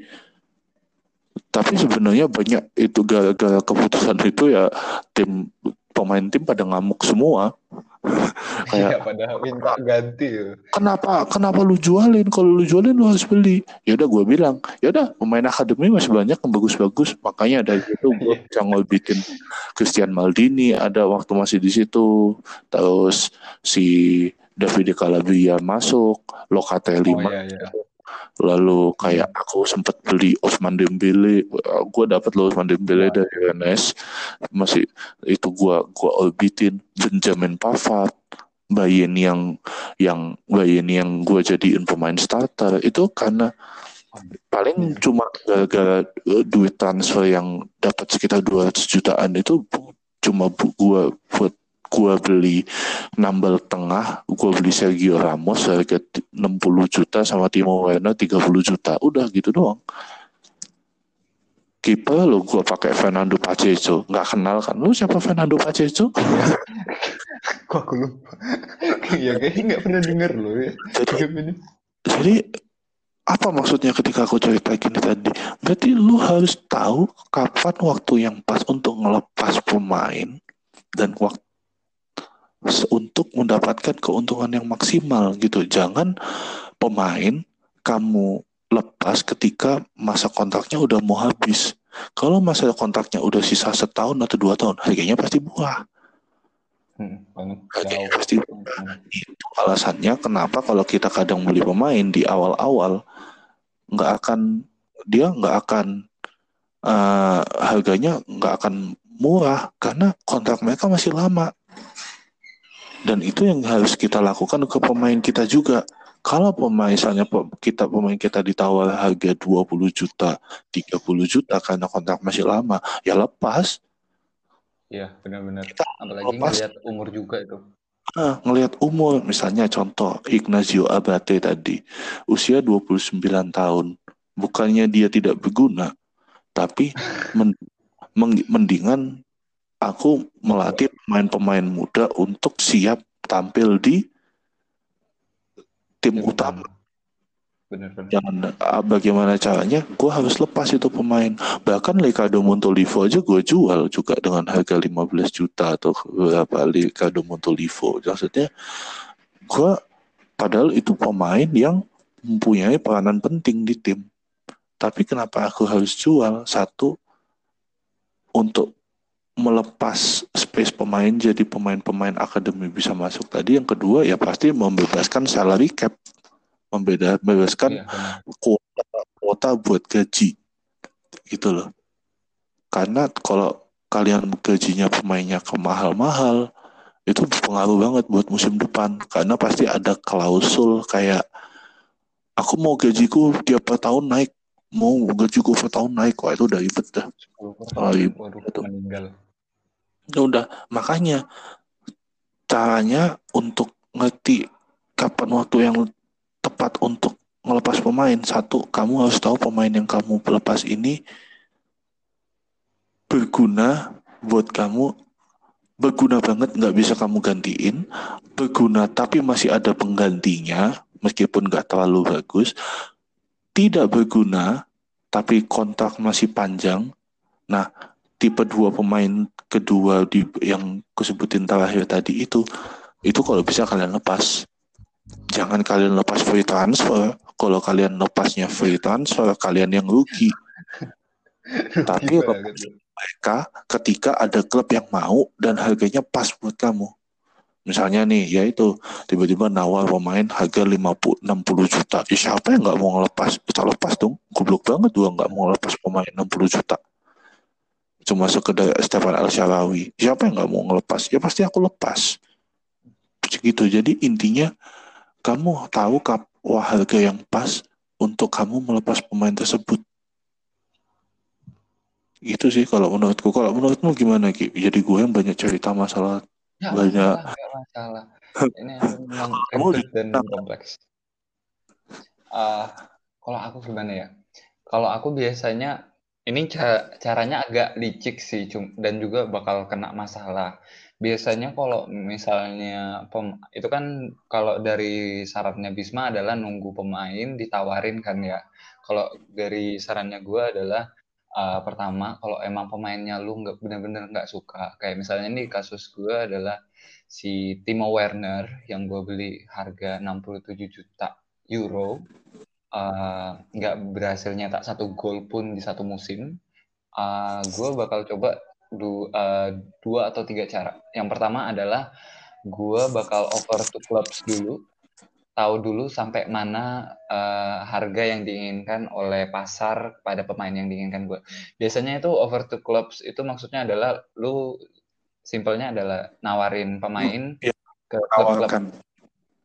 Speaker 1: tapi sebenarnya banyak itu gara-gara keputusan itu ya tim pemain tim pada ngamuk semua.
Speaker 2: Iya,
Speaker 1: Kayak
Speaker 2: pada minta ganti
Speaker 1: kenapa kenapa lu jualin? Kalau lu jualin lu harus beli. Ya udah gue bilang, ya udah pemain akademi masih banyak yang bagus-bagus. Makanya dari itu gue bisa ngorbitin Christian Maldini ada waktu masih di situ. Terus si Davide Calabria masuk, Locatelli
Speaker 2: Oh iya iya.
Speaker 1: Lalu kayak aku sempat beli Osman Dembele, gue dapat loh Osman Dembele
Speaker 2: Wah.
Speaker 1: dari Rennes, masih itu gua gua orbitin. Benjamin Pavard, Bayern yang yang Bayern yang gue jadiin pemain starter. Itu karena paling cuma gara-gara eh, duit transfer yang dapat sekitar 200 jutaan itu cuma bu- gua buat gua beli nambal tengah gua beli Sergio Ramos harga ti- 60 juta sama Timo Werner 30 juta. Udah gitu doang. Kiper lo gua pakai Fernando Pacheco. Nggak kenal kan? Lu siapa Fernando Pacheco?
Speaker 2: Kok aku lupa. Iya kayaknya nggak pernah dengar loh ya.
Speaker 1: jadi jadi apa maksudnya ketika aku cerita gini tadi? Berarti lu harus tahu kapan waktu yang pas untuk ngelepas pemain dan waktu untuk mendapatkan keuntungan yang maksimal gitu. Jangan pemain kamu lepas ketika masa kontraknya udah mau habis. Kalau masa kontraknya udah sisa setahun atau dua tahun harganya pasti murah
Speaker 2: Hmm.
Speaker 1: Harganya pasti itu alasannya kenapa kalau kita kadang beli pemain di awal-awal nggak akan dia nggak akan eh, harganya nggak akan murah karena kontrak mereka masih lama dan itu yang harus kita lakukan ke pemain kita juga kalau pemain misalnya kita pemain kita ditawar harga 20 juta 30 juta karena kontrak masih lama ya lepas
Speaker 2: Iya benar-benar. Apalagi
Speaker 1: lepas.
Speaker 2: ngeliat umur juga itu.
Speaker 1: Nah, ngelihat umur, misalnya contoh Ignacio Abate tadi, usia 29 tahun. Bukannya dia tidak berguna, tapi mendingan aku melatih pemain-pemain muda untuk siap tampil di tim
Speaker 2: Tim
Speaker 1: utama. Jangan ah, bagaimana caranya, gue harus lepas itu pemain. Bahkan Ricardo Montolivo aja gue jual juga dengan harga 15 juta atau berapa Ricardo Montolivo. Maksudnya, gue padahal itu pemain yang mempunyai peranan penting di tim. Tapi kenapa aku harus jual? Satu, untuk melepas space pemain jadi pemain-pemain akademi bisa masuk tadi. Yang kedua ya pasti membebaskan salary cap. Membeda, membebaskan
Speaker 2: Iya benar.
Speaker 1: kuota kuota buat gaji gitu loh karena kalau kalian gajinya pemainnya ke mahal-mahal itu berpengaruh banget buat musim depan karena pasti ada klausul kayak aku mau gajiku tiap per tahun naik mau gajiku per tahun naik wah itu udah ribet dah
Speaker 2: 10%.
Speaker 1: Oh, iya.
Speaker 2: Waduh, meninggal.
Speaker 1: Ya udah makanya caranya untuk ngerti kapan waktu yang tepat untuk ngelepas pemain. Satu kamu harus tahu pemain yang kamu lepas ini berguna buat kamu berguna banget nggak bisa kamu gantiin berguna tapi masih ada penggantinya meskipun nggak terlalu bagus. Tidak berguna tapi kontrak masih panjang. Nah tipe dua pemain kedua di yang kusebutin terakhir tadi itu itu kalau bisa kalian lepas. Jangan kalian lepas free transfer. Kalau kalian lepasnya free transfer kalian yang rugi. Tapi mereka ketika ada klub yang mau dan harganya pas buat kamu. Misalnya nih ya itu tiba-tiba nawar pemain harga 50 60 juta. Ya, siapa yang nggak mau ngelepas? Kita lepas dong. Goblok banget dua nggak mau ngelepas pemain 60 juta cuma sekedar Stefan Al Sharawi siapa yang nggak mau ngelepas ya pasti aku lepas gitu jadi intinya kamu tahu kap wah harga yang pas untuk kamu melepas pemain tersebut. Itu sih kalau menurutku. Kalau menurutmu gimana Ki? Jadi gue yang banyak cerita masalah
Speaker 2: ya,
Speaker 1: banyak
Speaker 2: masalah. Ini memang ribet dan kompleks. Uh, kalau aku gimana ya? Kalau aku biasanya ini caranya agak licik sih dan juga bakal kena masalah. Biasanya kalau misalnya pem itu kan kalau dari syaratnya Bisma adalah nunggu pemain ditawarin kan ya. Kalau dari sarannya gue adalah uh, pertama kalau emang pemainnya lu nggak bener-bener nggak suka kayak misalnya ini kasus gue adalah si Timo Werner yang gue beli harga 67 juta euro nggak uh, berhasil nyetak satu gol pun di satu musim uh, gue bakal coba du, uh, dua atau tiga cara. Yang pertama adalah gue bakal over to clubs dulu, tahu dulu sampai mana uh, harga yang diinginkan oleh pasar pada pemain yang diinginkan gue. Biasanya itu over to clubs itu maksudnya adalah lu simpelnya adalah nawarin pemain
Speaker 1: ya,
Speaker 2: ke klub-klub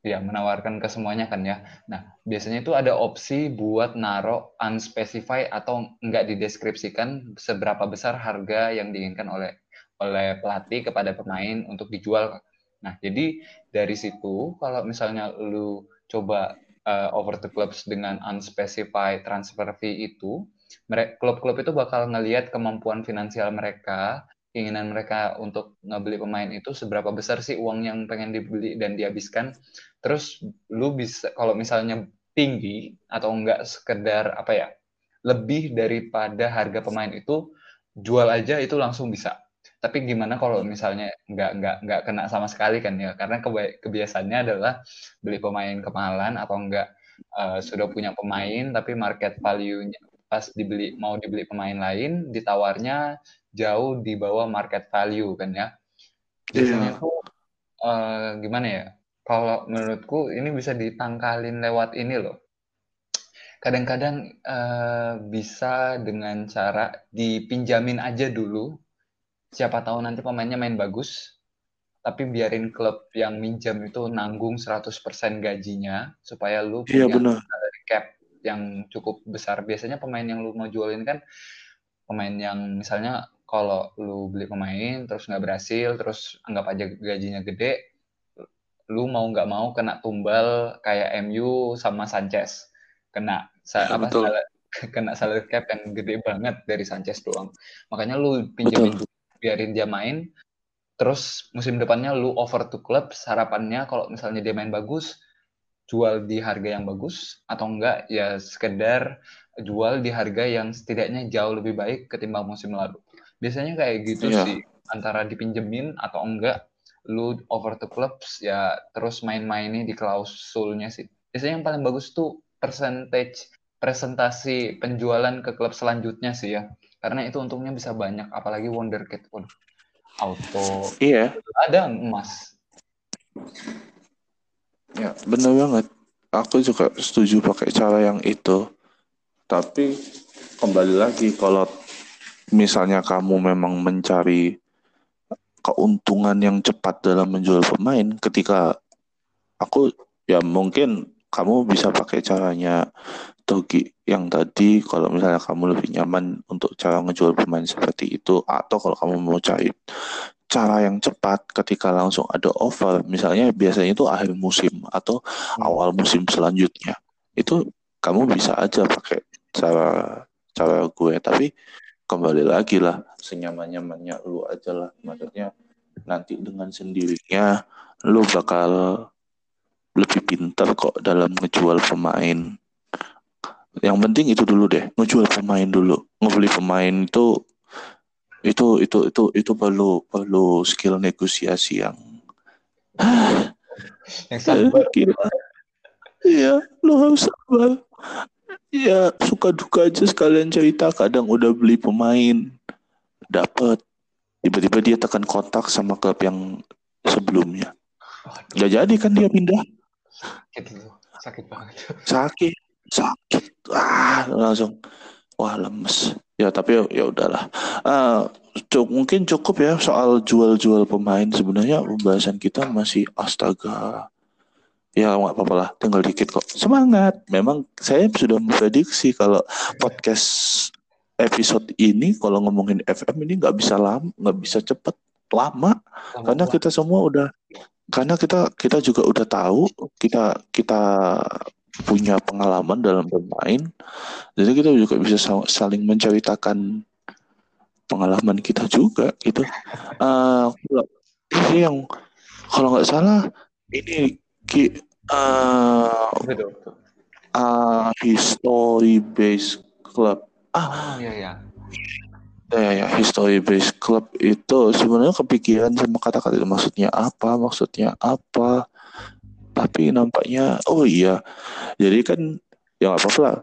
Speaker 2: ya menawarkan ke semuanya kan ya. Nah, biasanya itu ada opsi buat naro unspecified atau nggak dideskripsikan seberapa besar harga yang diinginkan oleh oleh pelatih kepada pemain untuk dijual. Nah, jadi dari situ kalau misalnya lu coba uh, over the clubs dengan unspecified transfer fee itu, klub-klub itu bakal ngelihat kemampuan finansial mereka keinginan mereka untuk ngebeli pemain itu seberapa besar sih uang yang pengen dibeli dan dihabiskan. Terus lu bisa kalau misalnya tinggi atau enggak sekedar apa ya lebih daripada harga pemain itu jual aja itu langsung bisa. Tapi gimana kalau misalnya nggak nggak nggak kena sama sekali kan ya? Karena kebiasaannya adalah beli pemain kemahalan atau enggak uh, sudah punya pemain tapi market value-nya pas dibeli mau dibeli pemain lain ditawarnya jauh di bawah market value kan ya biasanya yeah. tuh uh, gimana ya kalau menurutku ini bisa ditangkalin lewat ini loh kadang-kadang uh, bisa dengan cara dipinjamin aja dulu siapa tahu nanti pemainnya main bagus tapi biarin klub yang minjam itu nanggung 100% gajinya supaya lu
Speaker 1: iya, punya
Speaker 2: bener. cap yang cukup besar. Biasanya pemain yang lu mau jualin kan pemain yang misalnya kalau lu beli pemain terus nggak berhasil, terus anggap aja gajinya gede, lu mau nggak mau kena tumbal kayak MU sama Sanchez, kena ya, apa betul. Salah, kena salary cap yang gede banget dari Sanchez doang. Makanya lu pinjemin biarin dia main, terus musim depannya lu over to club, harapannya kalau misalnya dia main bagus, jual di harga yang bagus atau enggak ya sekedar jual di harga yang setidaknya jauh lebih baik ketimbang musim lalu. Biasanya kayak gitu yeah. sih antara dipinjemin atau enggak lu over the clubs ya terus main-mainnya di klausulnya sih. Biasanya yang paling bagus tuh percentage presentasi penjualan ke klub selanjutnya sih ya. Karena itu untungnya bisa banyak apalagi Wonderkid. Waduh. Auto.
Speaker 1: Iya.
Speaker 2: Ada emas.
Speaker 1: Ya, bener banget. Aku juga setuju pakai cara yang itu. Tapi kembali lagi kalau misalnya kamu memang mencari keuntungan yang cepat dalam menjual pemain ketika aku ya mungkin kamu bisa pakai caranya Togi yang tadi kalau misalnya kamu lebih nyaman untuk cara ngejual pemain seperti itu atau kalau kamu mau cari cara yang cepat ketika langsung ada offer misalnya biasanya itu akhir musim atau hmm. awal musim selanjutnya itu kamu bisa aja pakai cara cara gue tapi kembali lagi lah. Senyaman nyamannya lu aja lah. Maksudnya nanti dengan sendirinya lu bakal lebih pintar kok dalam ngejual pemain. Yang penting itu dulu deh. Ngejual pemain dulu. Ngebeli pemain itu itu itu itu itu perlu perlu skill negosiasi yang
Speaker 2: yang sabar.
Speaker 1: Iya lu harus sabar ya suka duka aja sekalian cerita. Kadang udah beli pemain dapet. Tiba-tiba dia tekan kontak sama klub yang sebelumnya. Nggak jadi kan dia pindah.
Speaker 2: Sakit sakit banget.
Speaker 1: Sakit sakit. Ah langsung wah lemes. Ya tapi ya udahlah. Uh, cuk, mungkin cukup ya soal jual-jual pemain. Sebenarnya pembahasan kita masih astaga ya nggak apa-apa lah. Tinggal dikit kok. Semangat. Memang saya sudah memprediksi kalau podcast episode ini kalau ngomongin FM ini nggak bisa lama nggak bisa cepet. Lama, lama karena kita semua udah karena kita kita juga udah tahu kita kita punya pengalaman dalam bermain. Jadi kita juga bisa saling menceritakan pengalaman kita juga gitu. Uh, ini yang kalau nggak salah ini ki uh, uh, history based club.
Speaker 2: Ah. Oh, iya iya.
Speaker 1: Ya ya history based club itu sebenarnya kepikiran sama kata-kata itu. Maksudnya apa? Maksudnya apa? Tapi nampaknya oh iya. Jadi kan ya nggak apa-apa lah.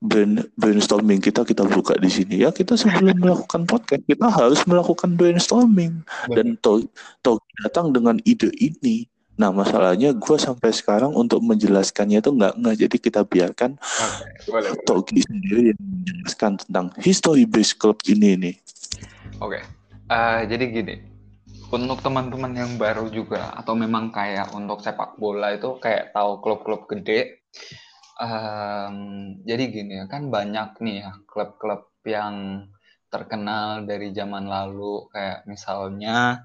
Speaker 1: Brain, brainstorming kita kita buka di sini. Ya kita sebelum melakukan podcast kita harus melakukan brainstorming. Dan to, to datang dengan ide ini Nah masalahnya gue sampai sekarang untuk menjelaskannya itu nggak nggak jadi kita biarkan okay, Togi sendiri yang menjelaskan tentang history based club ini nih.
Speaker 2: Oke, okay. uh, jadi gini, untuk teman-teman yang baru juga atau memang kayak untuk sepak bola itu kayak tahu klub-klub gede. Um, jadi gini kan banyak nih ya klub-klub yang terkenal dari zaman lalu kayak misalnya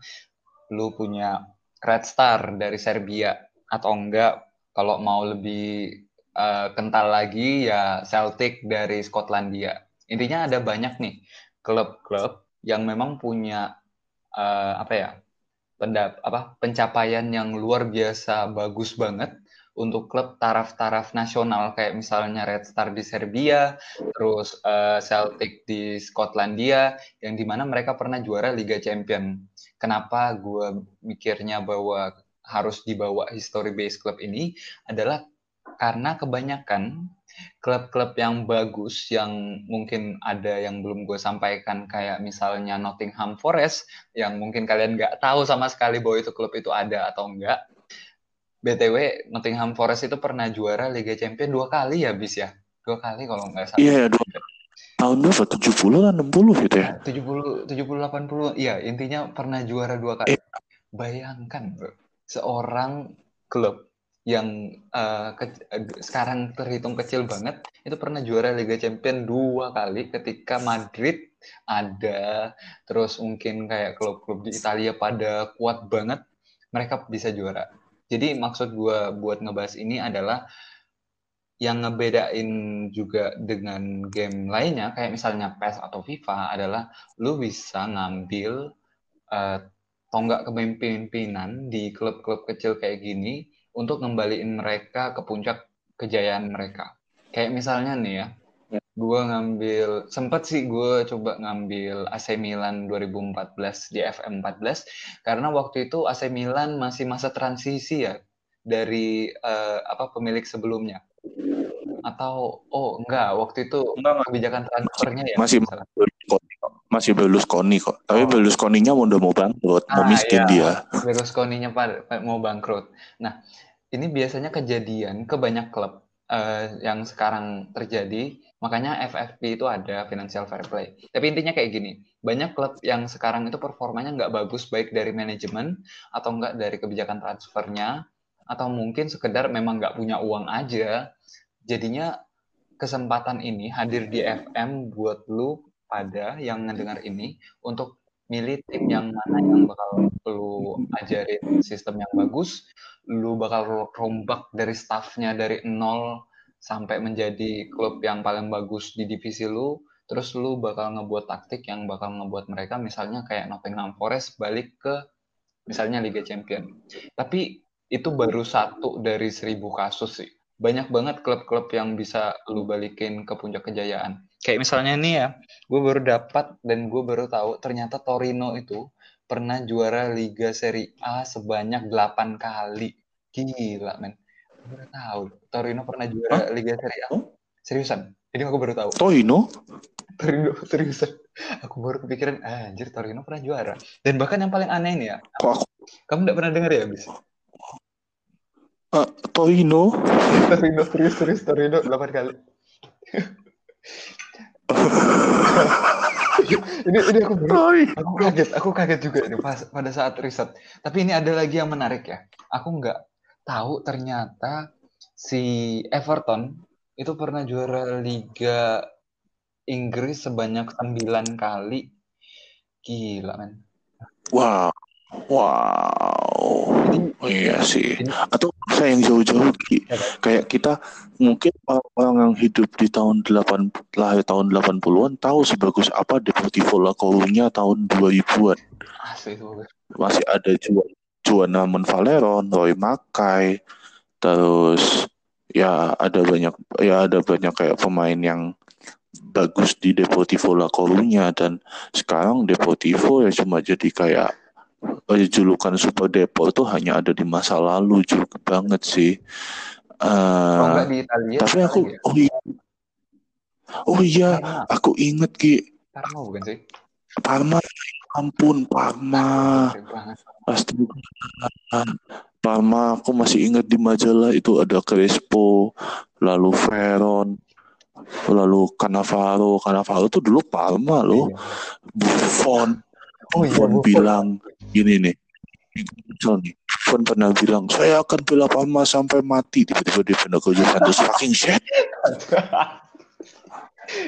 Speaker 2: lu punya Red Star dari Serbia atau enggak kalau mau lebih uh, kental lagi ya Celtic dari Skotlandia. Intinya ada banyak nih klub-klub yang memang punya uh, apa ya pendap apa pencapaian yang luar biasa bagus banget untuk klub taraf-taraf nasional kayak misalnya Red Star di Serbia, terus uh, Celtic di Skotlandia, yang di mana mereka pernah juara Liga Champion. Kenapa gue mikirnya bahwa harus dibawa history base club ini adalah karena kebanyakan klub-klub yang bagus yang mungkin ada yang belum gue sampaikan kayak misalnya Nottingham Forest yang mungkin kalian nggak tahu sama sekali bahwa itu klub itu ada atau enggak BTW Nottingham Forest itu pernah juara Liga Champions dua kali ya bis ya? Dua kali kalau nggak salah.
Speaker 1: Iya yeah, dua tahun berapa? tujuh puluh lah enam puluh gitu ya?
Speaker 2: tujuh puluh tujuh puluh delapan puluh. Iya intinya pernah juara dua kali. Yeah. bayangkan bro. Seorang klub yang uh, ke, sekarang terhitung kecil banget itu pernah juara Liga Champions dua kali ketika Madrid ada. Terus mungkin kayak klub-klub di Italia pada kuat banget mereka bisa juara. Jadi maksud gue buat ngebahas ini adalah yang ngebedain juga dengan game lainnya kayak misalnya PES atau FIFA adalah lu bisa ngambil uh, tonggak kepemimpinan di klub-klub kecil kayak gini untuk ngembaliin mereka ke puncak kejayaan mereka. Kayak misalnya nih ya, gue ngambil sempat sih gue coba ngambil AC Milan 2014 di FM 14 karena waktu itu AC Milan masih masa transisi ya dari uh, apa pemilik sebelumnya atau oh enggak waktu itu enggak, kebijakan transfernya ya
Speaker 1: masih masih Berlusconi kok tapi oh. Berlusconinya udah mau bangkrut ah, mau miskin iya.
Speaker 2: dia Berlusconinya mau bangkrut nah ini biasanya kejadian ke banyak klub uh, yang sekarang terjadi, makanya FFP itu ada financial fair play. Tapi intinya kayak gini, banyak klub yang sekarang itu performanya nggak bagus baik dari manajemen atau nggak dari kebijakan transfernya, atau mungkin sekedar memang nggak punya uang aja. Jadinya kesempatan ini hadir di FM buat lu pada yang ngedengar ini untuk milih tim yang mana yang bakal lu ajarin sistem yang bagus, lu bakal rombak dari staffnya dari nol sampai menjadi klub yang paling bagus di divisi lu terus lu bakal ngebuat taktik yang bakal ngebuat mereka misalnya kayak Nottingham Forest balik ke misalnya Liga Champion. Tapi itu baru satu dari seribu kasus sih banyak banget klub-klub yang bisa lu balikin ke puncak kejayaan. Kayak misalnya nih ya gue baru dapat dan gue baru tahu ternyata Torino itu pernah juara Liga Serie A sebanyak 8 kali. Gila men. Gue baru tahu Torino pernah juara Liga Serie A. Seriusan? Ini aku baru tahu.
Speaker 1: Torino?
Speaker 2: Torino seriusan. Aku baru kepikiran ah, anjir Torino pernah juara. Dan bahkan yang paling aneh nih ya
Speaker 1: kok aku?
Speaker 2: kamu tidak pernah dengar ya bis
Speaker 1: uh, Torino.
Speaker 2: Torino serius serius Torino 8 kali. Ini ini aku baru, aku kaget aku kaget juga ini pas pada saat riset. Tapi ini ada lagi yang menarik ya. Aku nggak tahu ternyata si Everton itu pernah juara Liga Inggris sebanyak 9 kali. Gila men.
Speaker 1: Wow. Wow.
Speaker 2: Jadi-
Speaker 1: iya sih.
Speaker 2: ini
Speaker 1: atau saya yang jauh-jauh.
Speaker 2: Ya,
Speaker 1: kayak kita mungkin orang yang hidup di tahun 8 lahir tahun 80-an tahu sebagus apa Deportivo La Coruña tahun 2000-an
Speaker 2: asli itu bagus.
Speaker 1: masih ada Juan Juana Monvaleron, Roy Makai, terus ya ada banyak ya ada banyak kayak pemain yang bagus di Deportivo La Coruña dan sekarang Deportivo ya cuma jadi kayak julukan Super Depot itu hanya ada di masa lalu juga banget sih. Eh,
Speaker 2: kalau nggak di Italia
Speaker 1: tapi aku
Speaker 2: ya?
Speaker 1: oh iya oh iya aku inget Ki
Speaker 2: Parma bukan sih
Speaker 1: Parma ampun Parma
Speaker 2: banget
Speaker 1: Astaga. Parma aku masih ingat di majalah itu ada Crespo, lalu Veron, lalu Cannavaro. Cannavaro tuh dulu Parma loh.
Speaker 2: Iya.
Speaker 1: Buffon,
Speaker 2: oh iya
Speaker 1: Buffon. bilang gini nih. Misal nih, Buffon pernah bilang, saya akan bela Parma sampai mati. Tiba-tiba dia pindah ke Juventus. Fucking shit.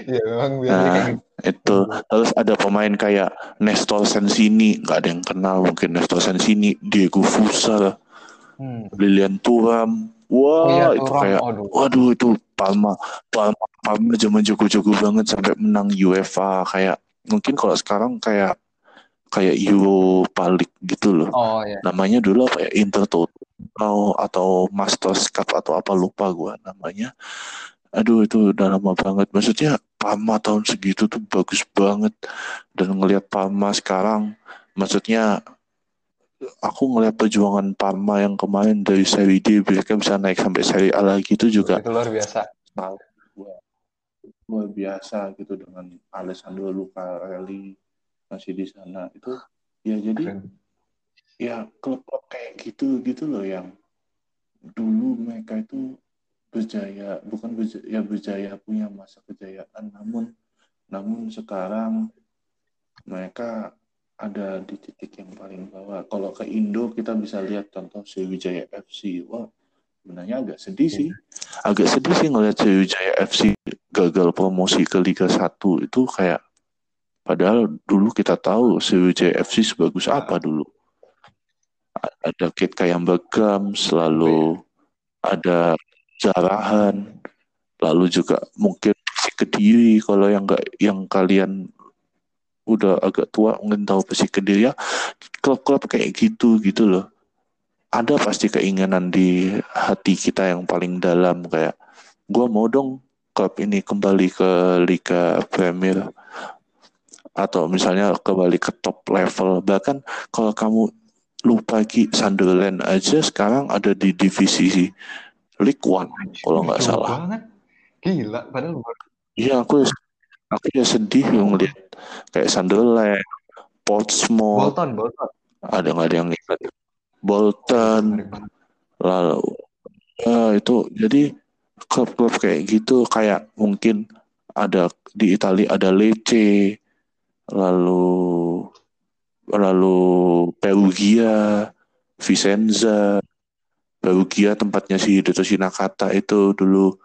Speaker 2: Iya memang biasanya
Speaker 1: Nah,
Speaker 2: kayak gitu.
Speaker 1: itu. Terus ada pemain kayak Nestor Sensini. Nggak ada yang kenal mungkin Nestor Sensini. Diego Fusa,
Speaker 2: Hmm.
Speaker 1: Lilian Thuram. Wah,
Speaker 2: iya,
Speaker 1: itu
Speaker 2: Thuram.
Speaker 1: kayak
Speaker 2: Aduh.
Speaker 1: Waduh itu Palma Palma Palma zaman jago-jago banget sampai menang UEFA kayak mungkin kalau sekarang kayak kayak Europa League gitu loh.
Speaker 2: Oh iya.
Speaker 1: namanya dulu apa ya? Intertoto atau atau Masters Cup atau apa lupa gua namanya. Aduh itu udah lama banget. Maksudnya Palma tahun segitu tuh bagus banget. Dan ngelihat Palma sekarang maksudnya aku ngelihat perjuangan Parma yang kemarin dari seri D mereka bisa naik sampai seri A lagi itu juga
Speaker 2: Itu luar biasa.
Speaker 1: luar biasa gitu dengan Alessandro Lucarelli masih di sana. Itu ya jadi
Speaker 2: Keren.
Speaker 1: ya klub-klub kayak gitu gitu loh yang dulu mereka itu berjaya bukan berjaya, ya berjaya punya masa kejayaan namun namun sekarang mereka ada di titik yang paling bawah. Kalau ke Indo kita bisa lihat contoh Sriwijaya FC wah sebenarnya agak sedih sih. Agak sedih sih ngeliat Sriwijaya FC gagal promosi ke Liga 1 itu kayak padahal dulu kita tahu Sriwijaya FC sebagus apa dulu. Ada Kit Kayambagam selalu ada Jarahan lalu juga mungkin si Kediri kalau yang enggak yang kalian udah agak tua mungkin tahu Persik Kediri ya. Klub-klub kayak gitu gitu loh. Ada pasti keinginan di hati kita yang paling dalam kayak gua mau dong klub ini kembali ke Liga Premier atau misalnya kembali ke top level. Bahkan kalau kamu lupa Ki Sunderland aja sekarang ada di divisi League One kalau nggak salah.
Speaker 2: banget. Gila, padahal
Speaker 1: iya aku aku ya sedih loh ngeliat kayak Sunderland Portsmouth.
Speaker 2: Bolton, Bolton.
Speaker 1: ada nggak ada yang ingat Bolton. Lalu ya itu jadi klub-klub kayak gitu kayak mungkin ada di Italia ada Lecce lalu lalu Perugia Vicenza Perugia tempatnya si Hidetoshi Nakata itu dulu.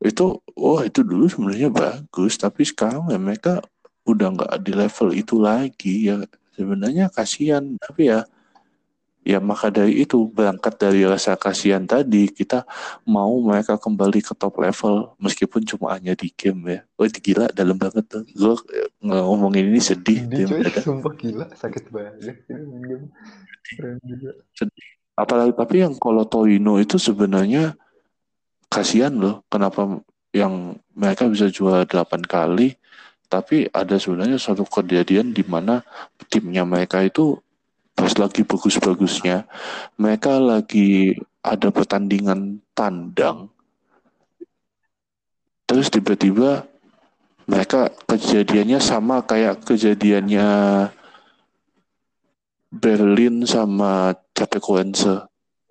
Speaker 1: Itu oh itu dulu sebenarnya bagus tapi sekarang ya mereka udah nggak di level itu lagi. Ya sebenarnya kasihan tapi ya ya maka dari itu berangkat dari rasa kasihan tadi kita mau mereka kembali ke top level meskipun cuma hanya di game ya. Oh gila dalam banget tuh. Gue ngomongin ini sedih
Speaker 2: Sedih coy, sumpah gila sakit banget.
Speaker 1: Sedih. Apalagi tapi yang kalau Torino itu sebenarnya kasihan loh kenapa yang mereka bisa juara 8 kali tapi ada sebenarnya suatu kejadian di mana timnya mereka itu pas lagi bagus-bagusnya mereka lagi ada pertandingan tandang. Terus tiba-tiba mereka kejadiannya sama kayak kejadiannya Berlin sama Chapecoense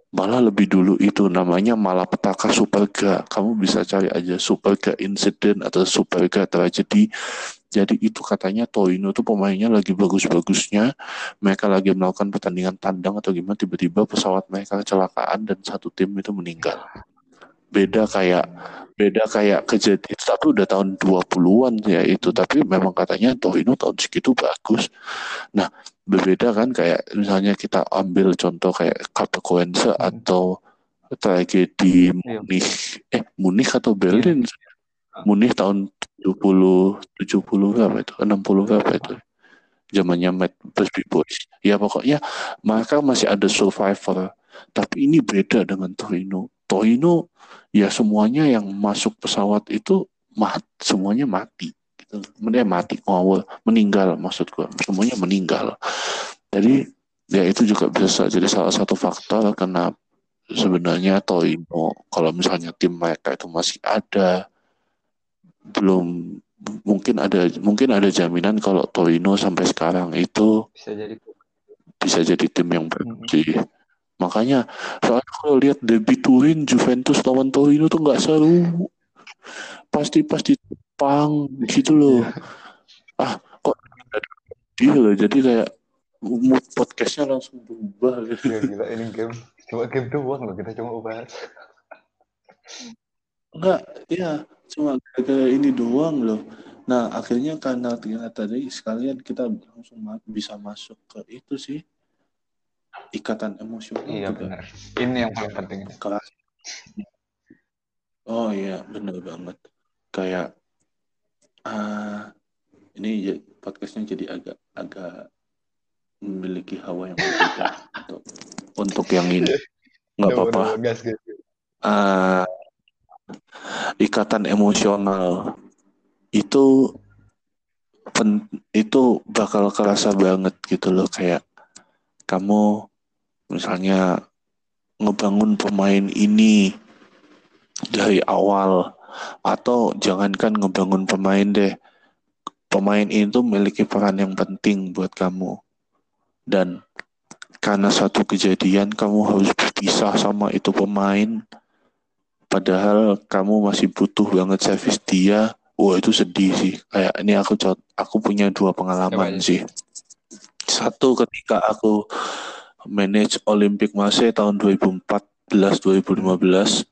Speaker 1: malah lebih dulu itu namanya malah petaka Superga. Kamu bisa cari aja Superga incident atau Superga tragedy jadi itu katanya Torino tuh pemainnya lagi bagus-bagusnya mereka lagi melakukan pertandingan tandang atau gimana tiba-tiba pesawat mereka kecelakaan dan satu tim itu meninggal beda kayak beda kayak kejadian tapi udah tahun 20-an ya itu tapi memang katanya Torino tahun segitu bagus nah berbeda kan kayak misalnya kita ambil contoh kayak Capricornse hmm. atau tragedi iya. Munich eh Munich atau Berlin iya. Munich tahun 70 70 berapa itu? 60 berapa itu? Zamannya Matt Busby Boys. Ya pokoknya mereka masih ada survivor. Tapi ini beda dengan Torino. Torino ya semuanya yang masuk pesawat itu mat semuanya mati. Dia mati ngawur meninggal maksud gue semuanya meninggal. Jadi ya itu juga bisa jadi salah satu faktor karena sebenarnya Toino kalau misalnya tim mereka itu masih ada belum mungkin ada mungkin ada jaminan kalau Torino sampai sekarang itu
Speaker 2: bisa jadi
Speaker 1: bisa jadi tim yang bagus sih. Makanya soalnya kalau lihat debut Turin Juventus lawan Torino tuh nggak seru. Pasti pasti Jepang gitu loh. Iya. ah kok dia loh jadi kayak mood podcastnya langsung berubah.
Speaker 2: Gitu. Ya, gila ini game. Cuma game doang loh kita cuma bahas.
Speaker 1: Enggak iya cuma gara ini doang loh. Nah akhirnya karena ternyata tadi sekalian kita langsung bisa masuk ke itu sih. Ikatan emosional
Speaker 2: iya juga. benar. Ini yang paling penting. Kelas
Speaker 1: oh iya benar banget. Kayak uh, ini podcastnya jadi agak agak memiliki hawa yang berbeda untuk untuk yang ini. Nggak apa-apa. uh, ikatan emosional. Itu pen, itu bakal kerasa banget gitu loh kayak kamu misalnya ngebangun pemain ini dari awal atau jangankan ngebangun pemain deh pemain itu memiliki peran yang penting buat kamu. Dan karena satu kejadian kamu harus berpisah sama itu pemain padahal kamu masih butuh banget servis dia. Wah itu sedih sih. Kayak ini aku aku punya dua pengalaman sih. Satu ketika aku manage Olympic Marseille tahun 2014 2015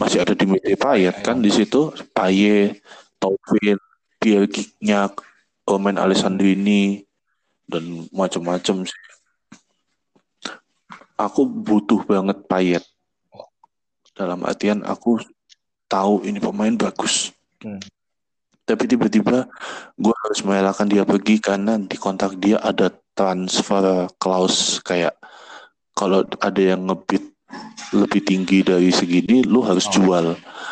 Speaker 1: masih ada Dimitri Payet kan di situ. Payet, Taufin, Bielgiknya, Omen Alessandrini dan macam-macam sih. Aku butuh banget Payet. Dalam artian aku tahu ini pemain bagus. Hmm. Tapi tiba-tiba gue harus merelakan dia pergi karena di kontak dia ada transfer clause kayak kalau ada yang ngebit lebih tinggi dari segini lu harus oh. jual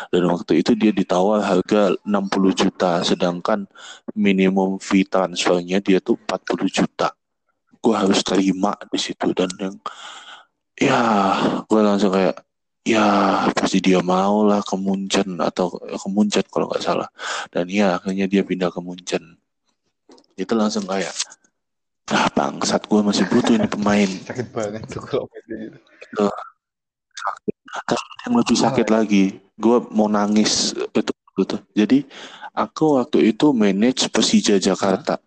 Speaker 1: dan waktu itu dia ditawar harga 60 juta sedangkan minimum fee transfernya dia tuh 40 juta gue harus terima di situ dan yang ya gue langsung kayak ya pasti dia mau lah ke Munchen atau ke Munchen kalau nggak salah. Dan ya akhirnya dia pindah ke Munchen. Itu langsung kayak ah bangsat gue masih butuh ini pemain.
Speaker 2: Sakit banget tuh kalau gitu.
Speaker 1: Yang lebih sakit oh, lagi gue mau nangis itu gitu jadi aku waktu itu manage Persija Jakarta.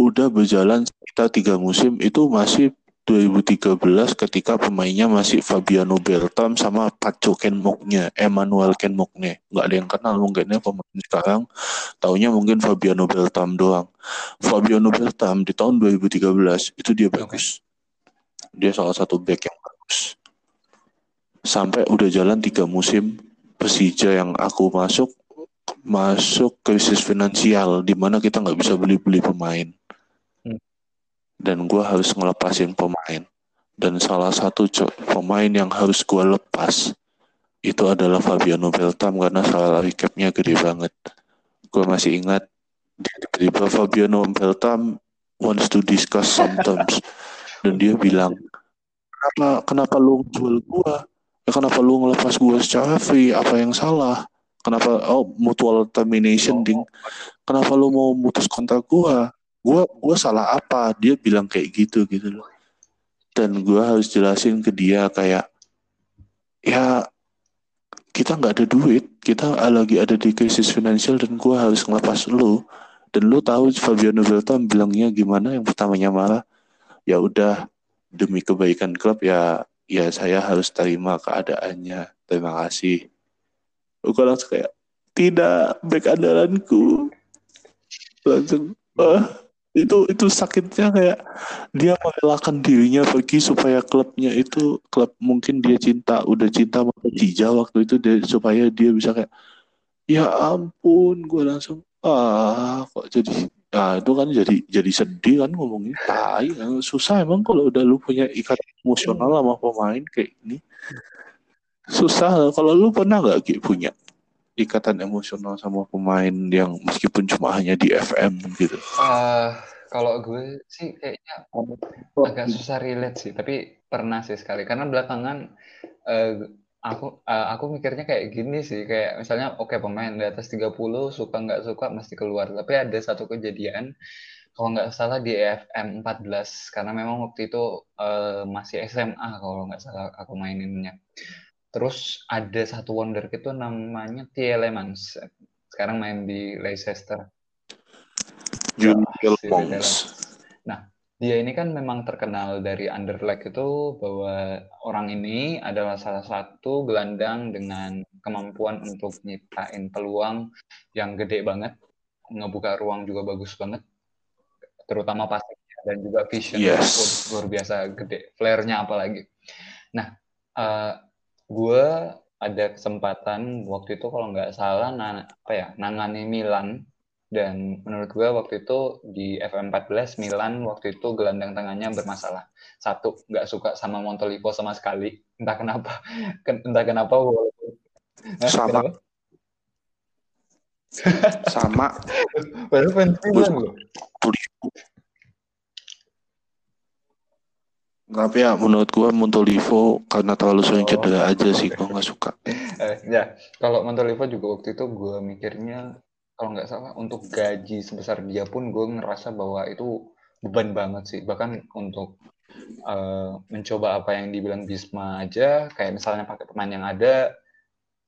Speaker 1: Udah berjalan sekitar tiga musim itu masih 2013 ketika pemainnya masih Fabiano Bertam sama Paco Kenmoknya, Emmanuel Kenmoknya. Nggak ada yang kenal mungkinnya pemain sekarang. Taunya mungkin Fabiano Bertam doang. Fabiano Bertam di tahun 2013 itu dia bagus. dia salah satu back yang bagus sampai udah jalan tiga musim Persija yang aku masuk masuk krisis finansial di mana kita nggak bisa beli-beli pemain. Dan gue harus ngelepasin pemain. Dan salah satu pemain yang harus gue lepas itu adalah Fabiano Beltam karena salary cap-nya gede banget. Gue masih ingat tiba-tiba Fabiano Beltam wants to discuss sometimes dan dia bilang kenapa kenapa lu jual gua? Ya kenapa lu ngelepas gua secara free? Apa yang salah? Kenapa oh mutual termination ding kenapa lu mau mutus kontrak gua gua gua salah apa? Dia bilang kayak gitu gitu loh. Dan gua harus jelasin ke dia kayak ya kita nggak ada duit kita lagi ada di krisis finansial dan gua harus ngelepas lu dan lu tahu Fabiano Beltam bilangnya gimana? Yang pertamanya marah ya udah demi kebaikan klub ya ya saya harus terima keadaannya. Terima kasih. Gue langsung kayak tidak back andalanku. Langsung ah itu itu sakitnya kayak dia merelakan dirinya pergi supaya klubnya itu klub mungkin dia cinta udah cinta sama Persija waktu itu dia, supaya dia bisa kayak ya ampun gue langsung ah kok jadi ah itu kan jadi jadi sedih kan ngomongnya. Tai susah emang kalau udah lu punya ikatan emosional sama pemain kayak ini susah kalau lu pernah nggak Ki, punya ikatan emosional sama pemain yang meskipun cuma hanya di FM gitu
Speaker 2: Eh, kalau gue sih kayaknya agak susah relate sih, tapi pernah sih sekali. Karena belakangan eh, aku eh, aku mikirnya kayak gini sih, kayak misalnya oke pemain di atas 30 suka nggak suka mesti keluar. Tapi ada satu kejadian kalau nggak salah di EFM 14 karena memang waktu itu eh, masih SMA kalau nggak salah aku maininnya. Terus ada satu wonderkid itu namanya Tielemans. Sekarang main di Leicester. Netherlands. Nah, dia ini kan memang terkenal dari Anderlecht itu bahwa orang ini adalah salah satu gelandang dengan kemampuan untuk nyiptain peluang yang gede banget, ngebuka ruang juga bagus banget, terutama passingnya dan juga vision
Speaker 1: Yes.
Speaker 2: luar biasa gede, flare-nya apalagi. Nah, eh, gue ada kesempatan waktu itu kalau nggak salah na- apa ya nangani Milan. Dan menurut gue waktu itu di FM14 Milan waktu itu gelandang tangannya bermasalah. Satu nggak suka sama Montolivo sama sekali. Entah kenapa Ken- entah kenapa walaupun
Speaker 1: Sama.
Speaker 2: kenapa?
Speaker 1: sama.
Speaker 2: Milan loh
Speaker 1: tapi ya menurut gua Montolivo karena terlalu sering
Speaker 2: Oh.
Speaker 1: cedera aja sih gua nggak suka
Speaker 2: Eh, ya, kalau Montolivo juga waktu itu gue mikirnya kalau nggak salah untuk gaji sebesar dia pun gue ngerasa bahwa itu beban banget sih. Bahkan untuk eh, mencoba apa yang dibilang Bisma aja, kayak misalnya pakai pemain yang ada,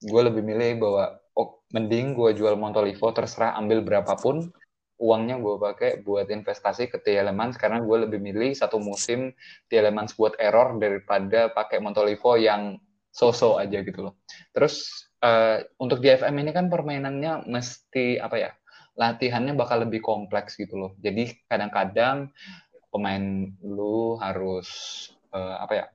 Speaker 2: gue lebih milih bahwa oh, mending gue jual Montolivo terserah ambil berapapun uangnya gue pakai buat investasi ke Tielemans karena gue lebih milih satu musim Tielemans buat error daripada pakai Montolivo yang so-so aja gitu loh. Terus eh, untuk di ini kan permainannya mesti apa ya? Latihannya bakal lebih kompleks gitu loh. Jadi kadang-kadang pemain lu harus eh, apa ya?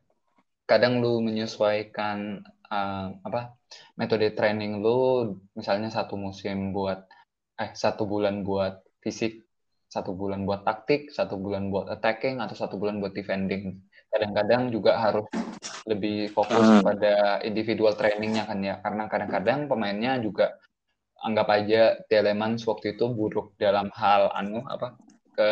Speaker 2: Kadang lu menyesuaikan eh, apa? Metode training lu misalnya satu musim buat eh satu bulan buat fisik, satu bulan buat taktik, satu bulan buat attacking atau satu bulan buat defending. Kadang-kadang juga harus lebih fokus
Speaker 1: Hmm.
Speaker 2: pada individual trainingnya kan ya karena kadang-kadang pemainnya juga anggap aja Telemans waktu itu buruk dalam hal anu apa ke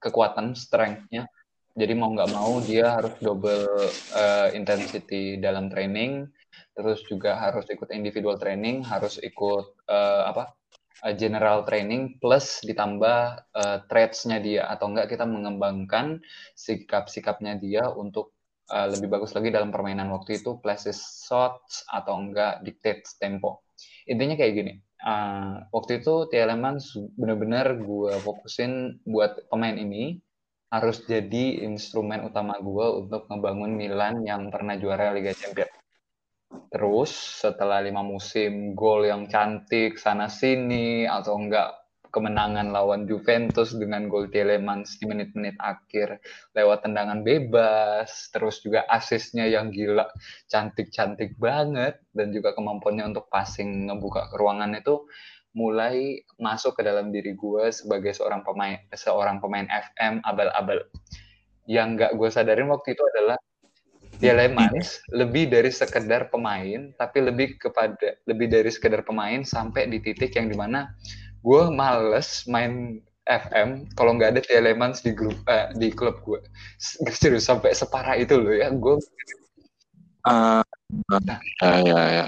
Speaker 2: kekuatan strength-nya jadi mau nggak mau dia harus double eh, intensity dalam training terus juga harus ikut individual training harus ikut eh, apa eh, general training plus ditambah eh, traits-nya dia. Atau enggak kita mengembangkan sikap-sikapnya dia untuk uh, lebih bagus lagi dalam permainan waktu itu places shots atau enggak dictate tempo. Intinya kayak gini uh, waktu itu Tielemans bener-bener gue fokusin buat pemain ini harus jadi instrumen utama gue untuk ngebangun Milan yang pernah juara Liga Champions terus setelah lima musim gol yang cantik sana sini atau enggak kemenangan lawan Juventus dengan gol Tielemans di menit-menit akhir lewat tendangan bebas, terus juga asisnya yang gila, cantik-cantik banget, dan juga kemampuannya untuk passing ngebuka ruangan itu mulai masuk ke dalam diri gue sebagai seorang pemain seorang pemain FM abal-abal. Yang nggak gue sadarin waktu itu adalah Tielemans lebih dari sekedar pemain, tapi lebih kepada lebih dari sekedar pemain sampai di titik yang di mana gue males main FM kalau nggak ada Telemans di grup eh, di klub gue serius sampai separah itu loh ya gue
Speaker 1: uh, nah. ya ya ya.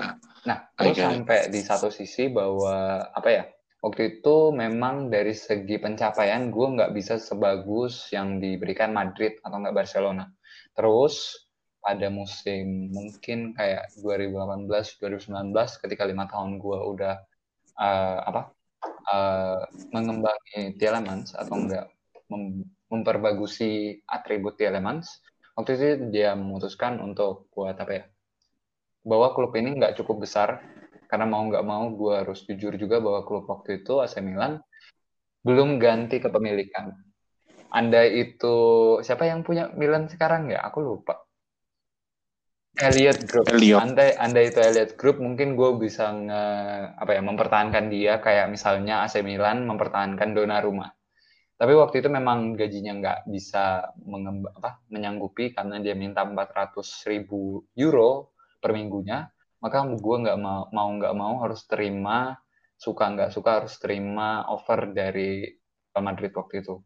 Speaker 2: Nah terus sampai di satu sisi bahwa apa ya waktu itu memang dari segi pencapaian gue nggak bisa sebagus yang diberikan Madrid atau nggak Barcelona. Terus pada musim mungkin kayak 2018 2019 ketika lima tahun gue udah uh, apa uh, mengembangi Tielemans atau enggak mem memperbagusi atribut Tielemans, waktu itu dia memutuskan untuk buat apa ya? Bahwa klub ini nggak cukup besar karena mau nggak mau gue harus jujur juga bahwa klub waktu itu AC Milan belum ganti kepemilikan. Anda itu siapa yang punya Milan sekarang ya? Aku lupa. Elliot Group. Elliot. Anda, Anda itu Elliot Group, mungkin gue bisa nge, apa ya mempertahankan dia kayak misalnya AC Milan mempertahankan Donnarumma. Tapi waktu itu memang gajinya nggak bisa mengemba, apa, menyanggupi karena dia minta 400 ribu euro per minggunya. Maka gue nggak mau mau nggak mau harus terima suka nggak suka harus terima offer dari Real Madrid waktu itu.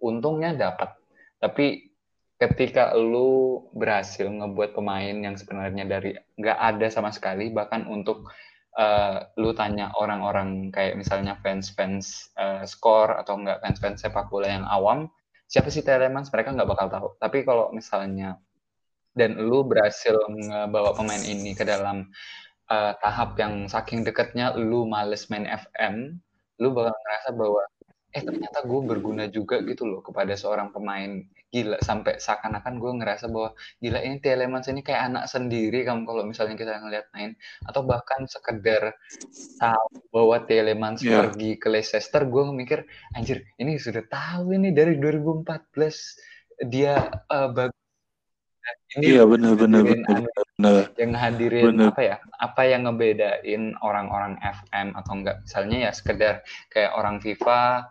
Speaker 2: Untungnya dapat, tapi ketika lu berhasil ngebuat pemain yang sebenarnya dari nggak ada sama sekali bahkan untuk uh, lu tanya orang-orang kayak misalnya fans-fans uh, skor atau enggak fans-fans sepak bola yang awam siapa sih Telemans mereka nggak bakal tahu. Tapi kalau misalnya dan lu berhasil ngebawa pemain ini ke dalam uh, tahap yang saking dekatnya lu males main FM lu bakal ngerasa bahwa eh ternyata gue berguna juga gitu loh kepada seorang pemain gila sampai seakan-akan gue ngerasa bahwa gila ini Telemans ini kayak anak sendiri kamu kalau misalnya kita ngeliat main atau bahkan sekedar tahu bahwa Telemans yeah. pergi ke Leicester gue mikir anjir ini sudah tahu ini dari 2014 dia uh, bagus
Speaker 1: ini iya benar benar benar
Speaker 2: yang hadirin bener. apa ya apa yang ngebedain orang-orang FM atau enggak misalnya ya sekedar kayak orang FIFA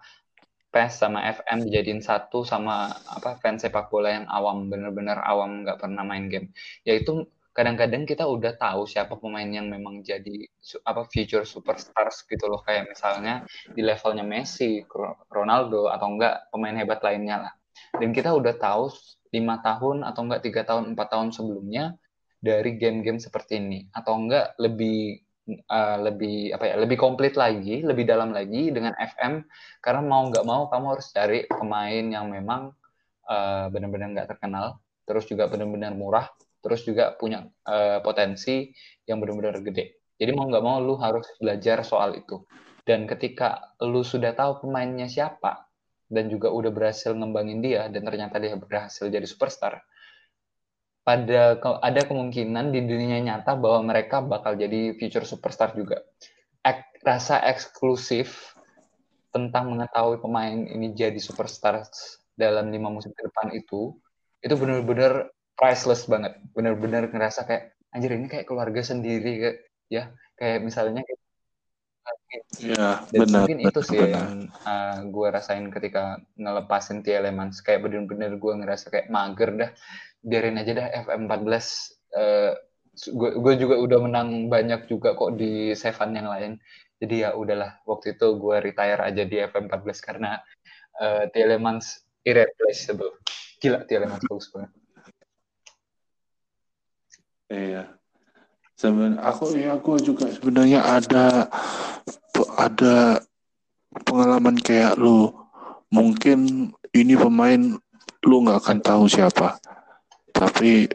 Speaker 2: PES sama FM dijadiin satu sama apa fans sepak bola yang awam bener-bener awam nggak pernah main game. Yaitu kadang-kadang kita udah tahu siapa pemain yang memang jadi apa future superstars gitu loh. Kayak misalnya di levelnya Messi, Ronaldo atau enggak pemain hebat lainnya lah. Dan kita udah tahu lima tahun atau enggak tiga tahun empat tahun sebelumnya dari game-game seperti ini. Atau enggak lebih uh, lebih apa ya lebih komplit lagi lebih dalam lagi dengan FM karena mau nggak mau kamu harus cari pemain yang memang uh, benar-benar nggak terkenal. Terus juga benar-benar murah. Terus juga punya uh, potensi yang benar-benar gede. Jadi mau nggak mau lu harus belajar soal itu. Dan ketika lu sudah tahu pemainnya siapa dan juga udah berhasil ngembangin dia dan ternyata dia berhasil jadi superstar pada ada kemungkinan di dunia nyata bahwa mereka bakal jadi future superstar juga. Ek, rasa eksklusif tentang mengetahui pemain ini jadi superstar dalam lima musim ke depan itu, itu benar-benar priceless banget. Benar-benar ngerasa kayak anjir ini kayak keluarga sendiri kayak ya kayak misalnya kayak
Speaker 1: Ya, benar.
Speaker 2: Mungkin itu sih benar. yang uh, eh, gue rasain ketika ngelepasin Tielemans. Kayak bener-bener gue ngerasa kayak mager dah biarin aja dah FM14 uh, gue juga udah menang banyak juga kok di Seven yang lain. Jadi ya udahlah waktu itu gue retire aja di FM14 karena uh, Tielemans irreplaceable. Gila Tielemans bagus banget.
Speaker 1: Iya. Seben aku ya aku juga sebenarnya ada ada pengalaman kayak lu. Mungkin ini pemain lu nggak akan tahu siapa tapi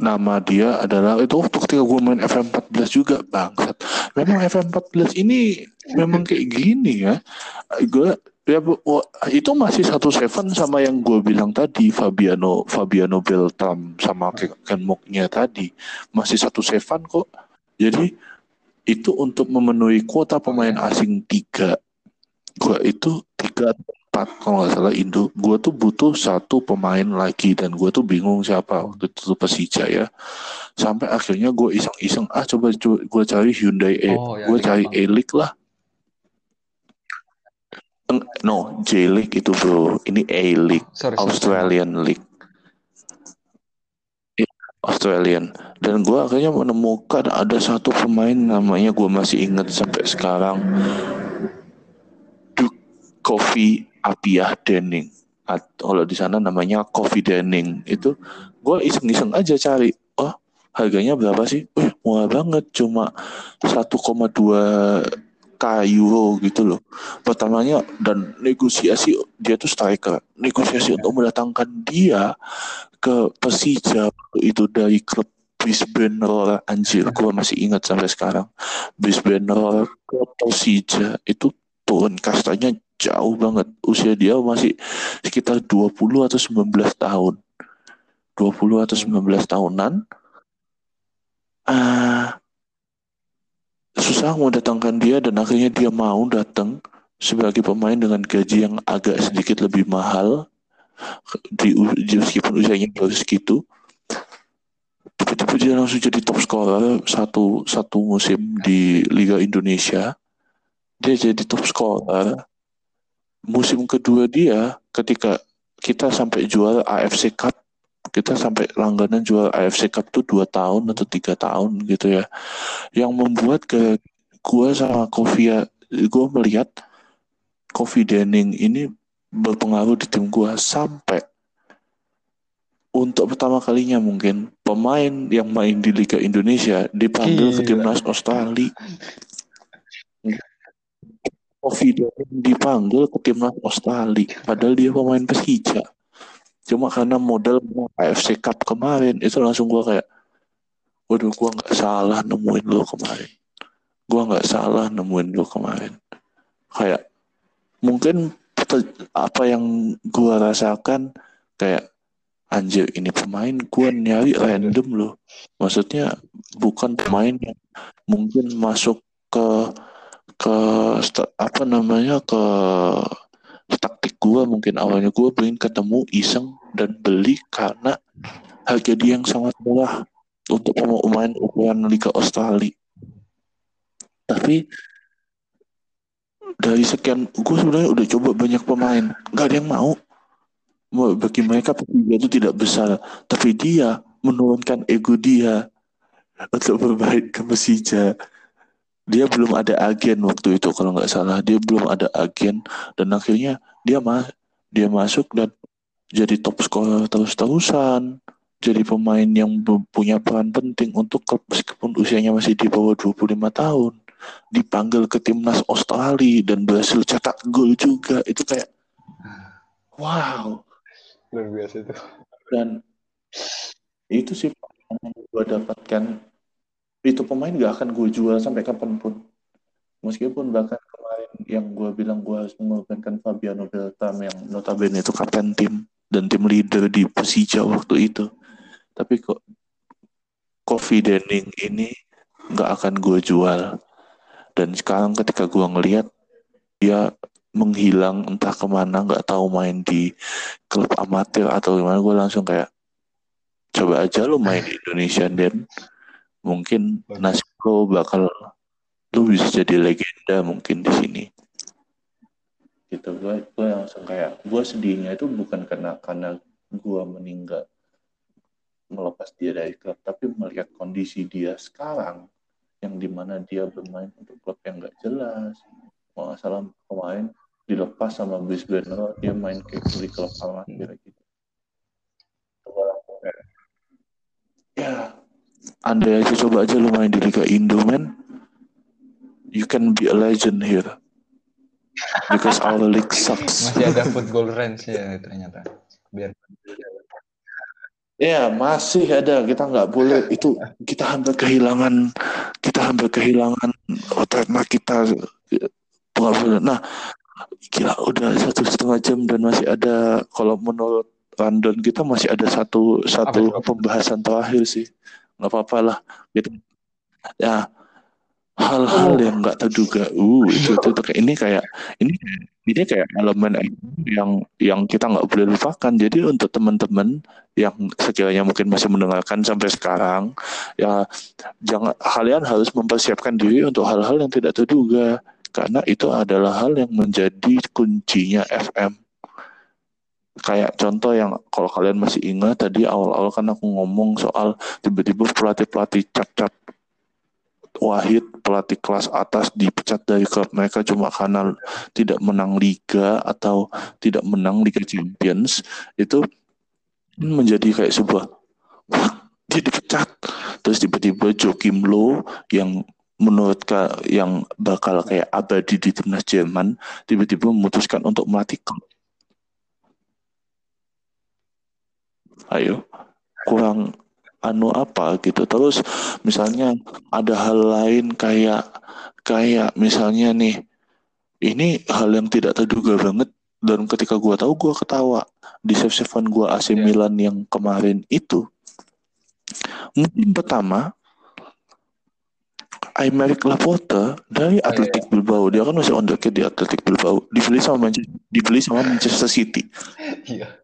Speaker 1: nama dia adalah itu waktu ketika gue main FM14 juga bangsat. Memang FM14 ini memang kayak gini ya. Gue ya itu masih satu seven sama yang gue bilang tadi Fabiano Fabiano Beltram sama Ken Moknya tadi masih satu seven kok. Jadi itu untuk memenuhi kuota pemain asing tiga gue itu tiga empat kalau nggak salah Indo gue tuh butuh satu pemain lagi dan gue tuh bingung siapa waktu itu tuh Persija ya. Sampai akhirnya gue iseng-iseng ah coba, coba gue cari Hyundai E
Speaker 2: Oh, ya,
Speaker 1: gue cari. E-League lah. No J-League itu bro. Ini A-League
Speaker 2: Sorry, sorry.
Speaker 1: Australian League. Iya, Australian. Dan gue akhirnya menemukan ada satu pemain namanya gue masih ingat sampai sekarang. Duke Coffee Apiah Denning. At- kalau di sana namanya Coffee Denning. Itu gue iseng-iseng aja cari oh harganya berapa sih? Wih, murah banget cuma 1,2 k euro gitu loh. Pertamanya dan negosiasi dia tuh striker. Negosiasi untuk mendatangkan dia ke Persija itu dari klub Brisbane Roar. Anjir gue masih ingat sampai sekarang. Brisbane Roar ke Persija itu turun kastanya jauh banget. Usia dia masih sekitar 20 atau 19 tahun. 20 atau 19 tahunan. Ah susah mendatangkan dia dan akhirnya dia mau datang sebagai pemain dengan gaji yang agak sedikit lebih mahal. Di, di meskipun usianya baru segitu. Tiba-tiba dia langsung jadi top scorer satu satu musim di Liga Indonesia. Dia jadi top scorer musim kedua dia ketika kita sampai juara AFC Cup kita sampai langganan juara AFC Cup tuh dua tahun atau tiga tahun gitu ya yang membuat ke gua sama Kovia gua melihat Kofi Denning ini berpengaruh di tim gua sampai untuk pertama kalinya mungkin pemain yang main di Liga Indonesia dipanggil ke
Speaker 2: Gila.
Speaker 1: timnas Australia. Denning dipanggil ke timnas Australia padahal dia pemain Persija. Cuma karena modal AFC Cup kemarin itu langsung gua kayak waduh gua nggak salah nemuin lo kemarin. Gua nggak salah nemuin lo kemarin. Kayak mungkin apa yang gua rasakan kayak anjir ini pemain gua nyari random loh. Maksudnya bukan pemain yang mungkin masuk ke ke apa namanya ke taktik gua mungkin awalnya. Gua pengen ketemu iseng dan beli karena harga dia yang sangat murah untuk pemain ukuran Liga Australia. Tapi dari sekian gue sebenarnya udah coba banyak pemain. Nggak ada yang mau. Bagi mereka Persija itu tidak besar. Tapi dia menurunkan ego dia untuk bermain ke Persija dia belum ada agen waktu itu kalau nggak salah. Dia belum ada agen dan akhirnya dia mas dia masuk dan jadi top scorer terus-terusan jadi pemain yang punya peran penting untuk klub meskipun usianya masih di bawah 25 tahun. Dipanggil ke timnas Australia dan berhasil cetak gol juga. Itu kayak wow.
Speaker 2: Luar biasa itu.
Speaker 1: dan itu sih yang gue dapatkan itu pemain gak akan gue jual sampai kapan pun. Meskipun bahkan kemarin yang gue bilang gue harus mengorbankan Fabiano Beltram yang notabene itu kapten tim dan tim leader di Persija waktu itu. Tapi kok Kofi Denning ini nggak akan gue jual. Dan sekarang ketika gue ngelihat dia menghilang entah ke mana nggak tahu main di klub amatir atau gimana gue langsung kayak coba aja lo main di Indonesia dan mungkin nasib lo bakal lo bisa jadi legenda mungkin di sini. Gitu. Gue gue langsung kayak gue sedihnya itu bukan karena karena gue meninggal melepas dia dari klub tapi melihat kondisi dia sekarang yang di mana dia bermain untuk klub yang nggak jelas. Kalau nggak salah pemain dilepas sama Brisbane Roar dia main kayak di klub amatir gitu. Kayak, ya andai aja coba aja lu main di Liga Indo men. You can be a legend here. Because our league sucks.
Speaker 2: Masih ada football range ya ternyata. Biar
Speaker 1: Ya masih ada. Kita nggak boleh. Itu kita hampir kehilangan kita hampir kehilangan trademark kita. Boleh. Nah gila udah satu setengah jam dan masih ada kalau menurut rundown kita masih ada satu satu
Speaker 2: Apa
Speaker 1: pembahasan terakhir sih nggak apa-apa lah. Gitu. Ya hal-hal
Speaker 2: Oh.
Speaker 1: yang nggak terduga. Uh itu itu, itu ini kayak ini ini kayak elemen yang yang kita nggak boleh lupakan. Jadi untuk teman-teman yang sekiranya mungkin masih mendengarkan sampai sekarang ya jangan kalian harus mempersiapkan diri untuk hal-hal yang tidak terduga. Karena itu adalah hal yang menjadi kuncinya FM kayak contoh yang kalau kalian masih ingat tadi awal-awal kan aku ngomong soal tiba-tiba pelatih-pelatih cap-cap Wahid pelatih kelas atas dipecat dari klub mereka cuma karena tidak menang liga atau tidak menang Liga Champions itu menjadi kayak sebuah "Wah, dia dipecat. Terus tiba-tiba Joachim Low yang menurut yang bakal kayak abadi di timnas Jerman tiba-tiba memutuskan untuk melatih klub ayo kurang anu apa gitu terus misalnya ada hal lain kayak kayak misalnya nih ini hal yang tidak terduga banget dan ketika gua tahu gua ketawa di save savean gua AC
Speaker 2: Ya.
Speaker 1: Milan yang kemarin itu mungkin pertama Aymeric Laporte dari
Speaker 2: Oh, iya.
Speaker 1: Athletic Bilbao dia kan masih on the kid di Athletic Bilbao dibeli sama Manchester dibeli sama Manchester City
Speaker 2: Iya.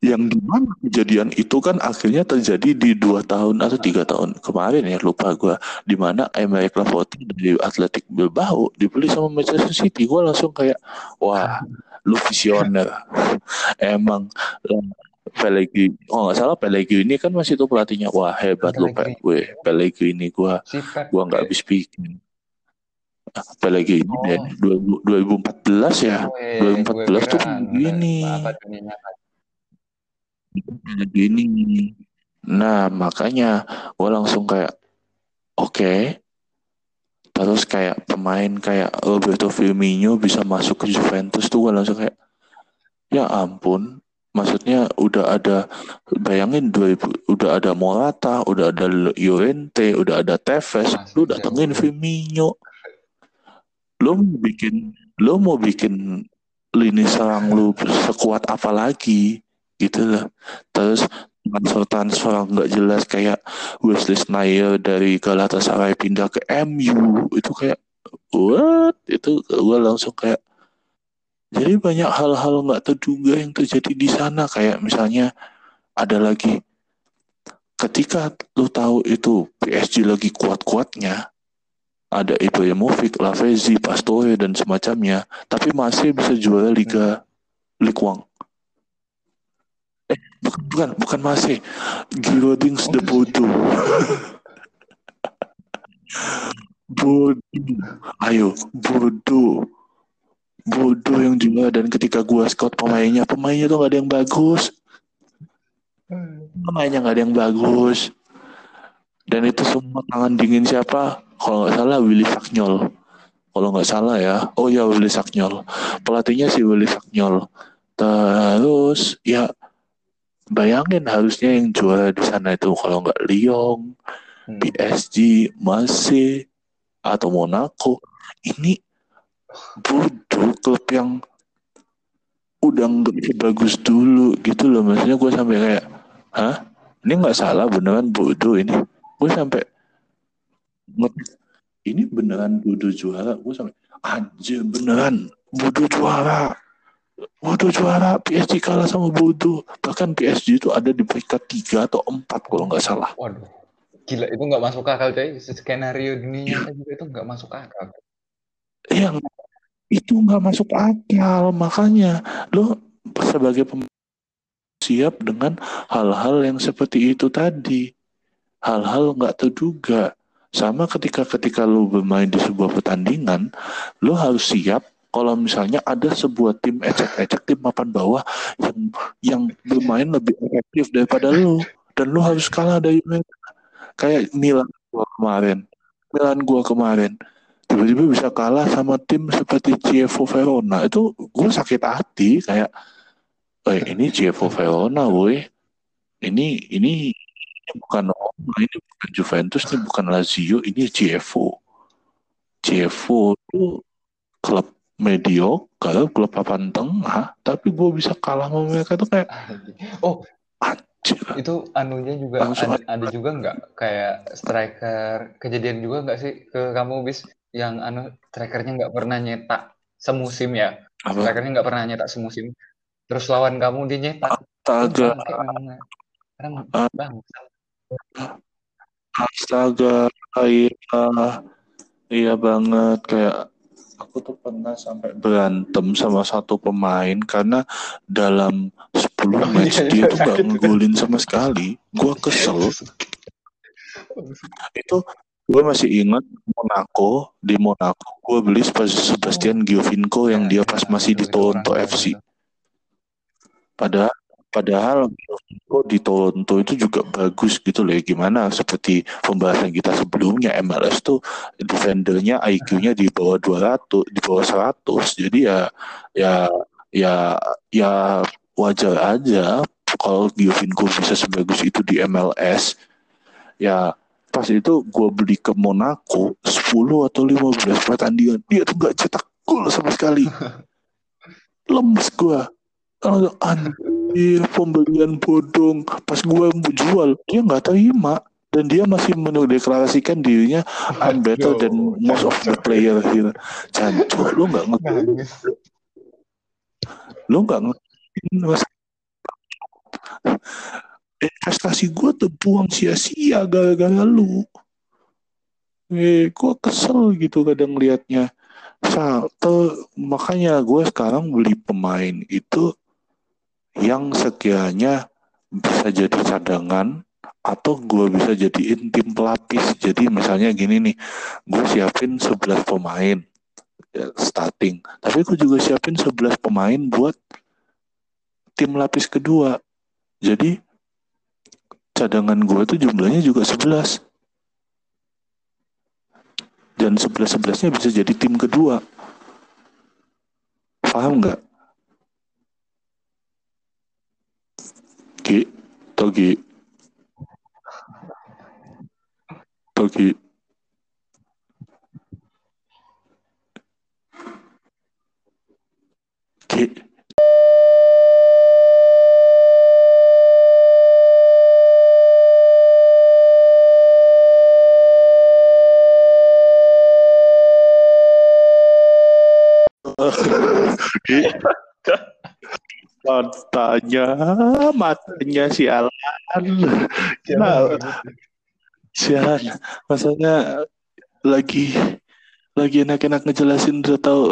Speaker 1: Yang di mana kejadian itu kan akhirnya terjadi di dua tahun atau tiga tahun kemarin ya lupa gue di mana Aymeric Laporte dari Athletic Bilbao dibeli sama Manchester City gue langsung kayak wah lu visioner emang Pellegrini oh nggak salah Pellegrini kan masih tuh pelatihnya wah hebat lu Pe gue Pellegrini gue
Speaker 2: Si Pep.
Speaker 1: gue nggak habis pikir Ah, Pellegrini
Speaker 2: Oh.
Speaker 1: deh 2014 ya
Speaker 2: Oh, iya, iya.
Speaker 1: 2014
Speaker 2: Gue
Speaker 1: tuh begini. Gini. Nah, makanya gue langsung kayak oke. Terus kayak pemain kayak Roberto Firmino bisa masuk ke Juventus tuh gue langsung kayak ya ampun. Maksudnya udah ada bayangin 2000 udah ada Morata, udah ada Llorente, udah ada Tevez, lu datengin. Firmino. Lu mau bikin lu mau bikin lini serang lu sekuat apa lagi gitu loh. Terus transfer-transfer nggak jelas kayak Wesley Sneijder dari Galatasaray pindah ke MU itu kayak what? Itu gue langsung kayak jadi banyak hal-hal nggak terduga yang terjadi di sana. Kayak misalnya ada lagi ketika lu tahu itu PSG lagi kuat-kuatnya ada Ibrahimovic, Lavezzi, Pastore dan semacamnya tapi masih bisa juara Liga Ligue 1 eh bukan bukan masih Girodings de Bodo Bodo ayo Bodo Bodo yang juara dan ketika gua scout pemainnya pemainnya tuh gak ada yang bagus. Pemainnya gak ada yang bagus. Dan itu semua tangan dingin siapa? Kalau nggak salah Willy Sagnol kalau nggak salah ya. Oh ya Willy Sagnol pelatihnya si Willy Sagnol terus ya bayangin harusnya yang juara di sana itu kalau nggak Lyon
Speaker 2: Hmm.
Speaker 1: PSG Marseille atau Monaco ini bodoh klub yang udah nggak sebagus dulu gitu loh. Maksudnya gue sampai kayak hah? Ini nggak salah beneran bodoh ini. Gue sampai ini beneran bodoh juara? Gue sampai anjir beneran bodoh juara bodoh juara PSG kalah sama bodoh bahkan PSG itu ada di peringkat tiga atau empat kalau nggak salah
Speaker 2: Waduh. Gila, itu nggak masuk akal, coy. Skenario dunia nyata juga itu nggak masuk akal.
Speaker 1: yang itu nggak masuk akal makanya lo sebagai pemain siap dengan hal-hal yang seperti itu tadi hal-hal nggak terduga sama ketika ketika lo bermain di sebuah pertandingan lo harus siap kalau misalnya ada sebuah tim ecek-ecek tim papan bawah yang yang bermain lebih efektif daripada lo dan lo harus kalah dari mereka. Kayak Milan gua kemarin. Milan gua kemarin. Tiba-tiba bisa kalah sama tim seperti Chievo Verona. Itu gue sakit hati kayak eh ini Chievo Verona woi. Ini ini ini bukan Roma ini bukan Juventus ini bukan Lazio ini Chievo. Chievo itu klub mediocre klub papan tengah tapi gue bisa kalah sama mereka tuh kayak
Speaker 2: Oh,
Speaker 1: anjir.
Speaker 2: itu anunya juga ada, ada juga nggak? Kayak striker kejadian juga nggak sih ke kamu bis? Yang anu strikernya nggak pernah nyetak semusim ya?
Speaker 1: Apa?
Speaker 2: strikernya nggak pernah nyetak semusim. Terus lawan kamu dia nyetak
Speaker 1: Astaga, Ah. astaga, iya, iya banget. Kayak aku tuh pernah sampai berantem sama satu pemain karena dalam 10
Speaker 2: Oh,
Speaker 1: match
Speaker 2: iya,
Speaker 1: dia
Speaker 2: iya,
Speaker 1: tuh
Speaker 2: kaget.
Speaker 1: ngegolin sama sekali. Gua kesel. Itu gue masih ingat Monaco di Monaco gue beli Sebastian Giovinco yang dia pas masih di Toronto FC. Padahal padahal Giovinco di Toronto itu juga bagus gitu loh. ya. Gimana seperti pembahasan kita sebelumnya MLS tuh defendernya IQ-nya di bawah 200, di bawah 100. Jadi ya ya ya ya wajar aja kalau Giovinco bisa sebagus itu di MLS. Ya pas itu gue beli ke Monaco 10 atau 15 pertandingan dia tuh gak cetak gol sama sekali lemes gue anjir pembelian bodong? Pas gue mau jual dia nggak terima. Dan dia masih mendeklarasikan dirinya I'm better than most of the player here Jancuk lu nggak ngerti. Lu nggak ngerti investasi gue terbuang sia-sia gara-gara lu. Eh gue kesel gitu kadang liatnya satu makanya gue sekarang beli pemain itu yang sekiranya bisa jadi cadangan atau gue bisa jadiin tim pelapis. Jadi misalnya gini nih gue siapin 11 pemain ya, starting. Tapi gue juga siapin 11 pemain buat tim lapis kedua. Jadi cadangan gue tuh jumlahnya juga 11 dan 11 11 nya bisa jadi tim kedua. Paham nggak Ki Togi Togi Ki Ki matanya matanya si Alan. Kenapa? sialan maksudnya lagi lagi enak-enak ngejelasin udah tahu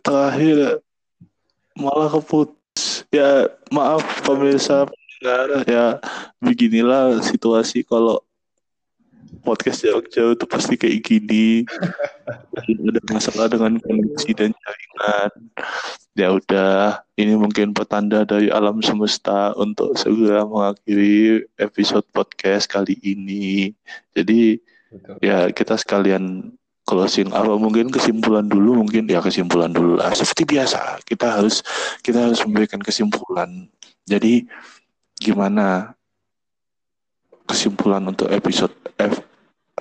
Speaker 1: terakhir malah keputus. Ya maaf pemirsa pendengar ya. Beginilah situasi kalau podcast jauh-jauh tuh pasti kayak gini. Ada masalah dengan koneksi dan jaringan. Ya udah ini mungkin petanda dari alam semesta untuk segera mengakhiri episode podcast kali ini. Jadi
Speaker 2: Betul.
Speaker 1: ya kita sekalian closing. Apa mungkin kesimpulan dulu? Mungkin ya kesimpulan dulu lah. Seperti biasa kita harus kita harus memberikan kesimpulan. Jadi gimana kesimpulan untuk episode F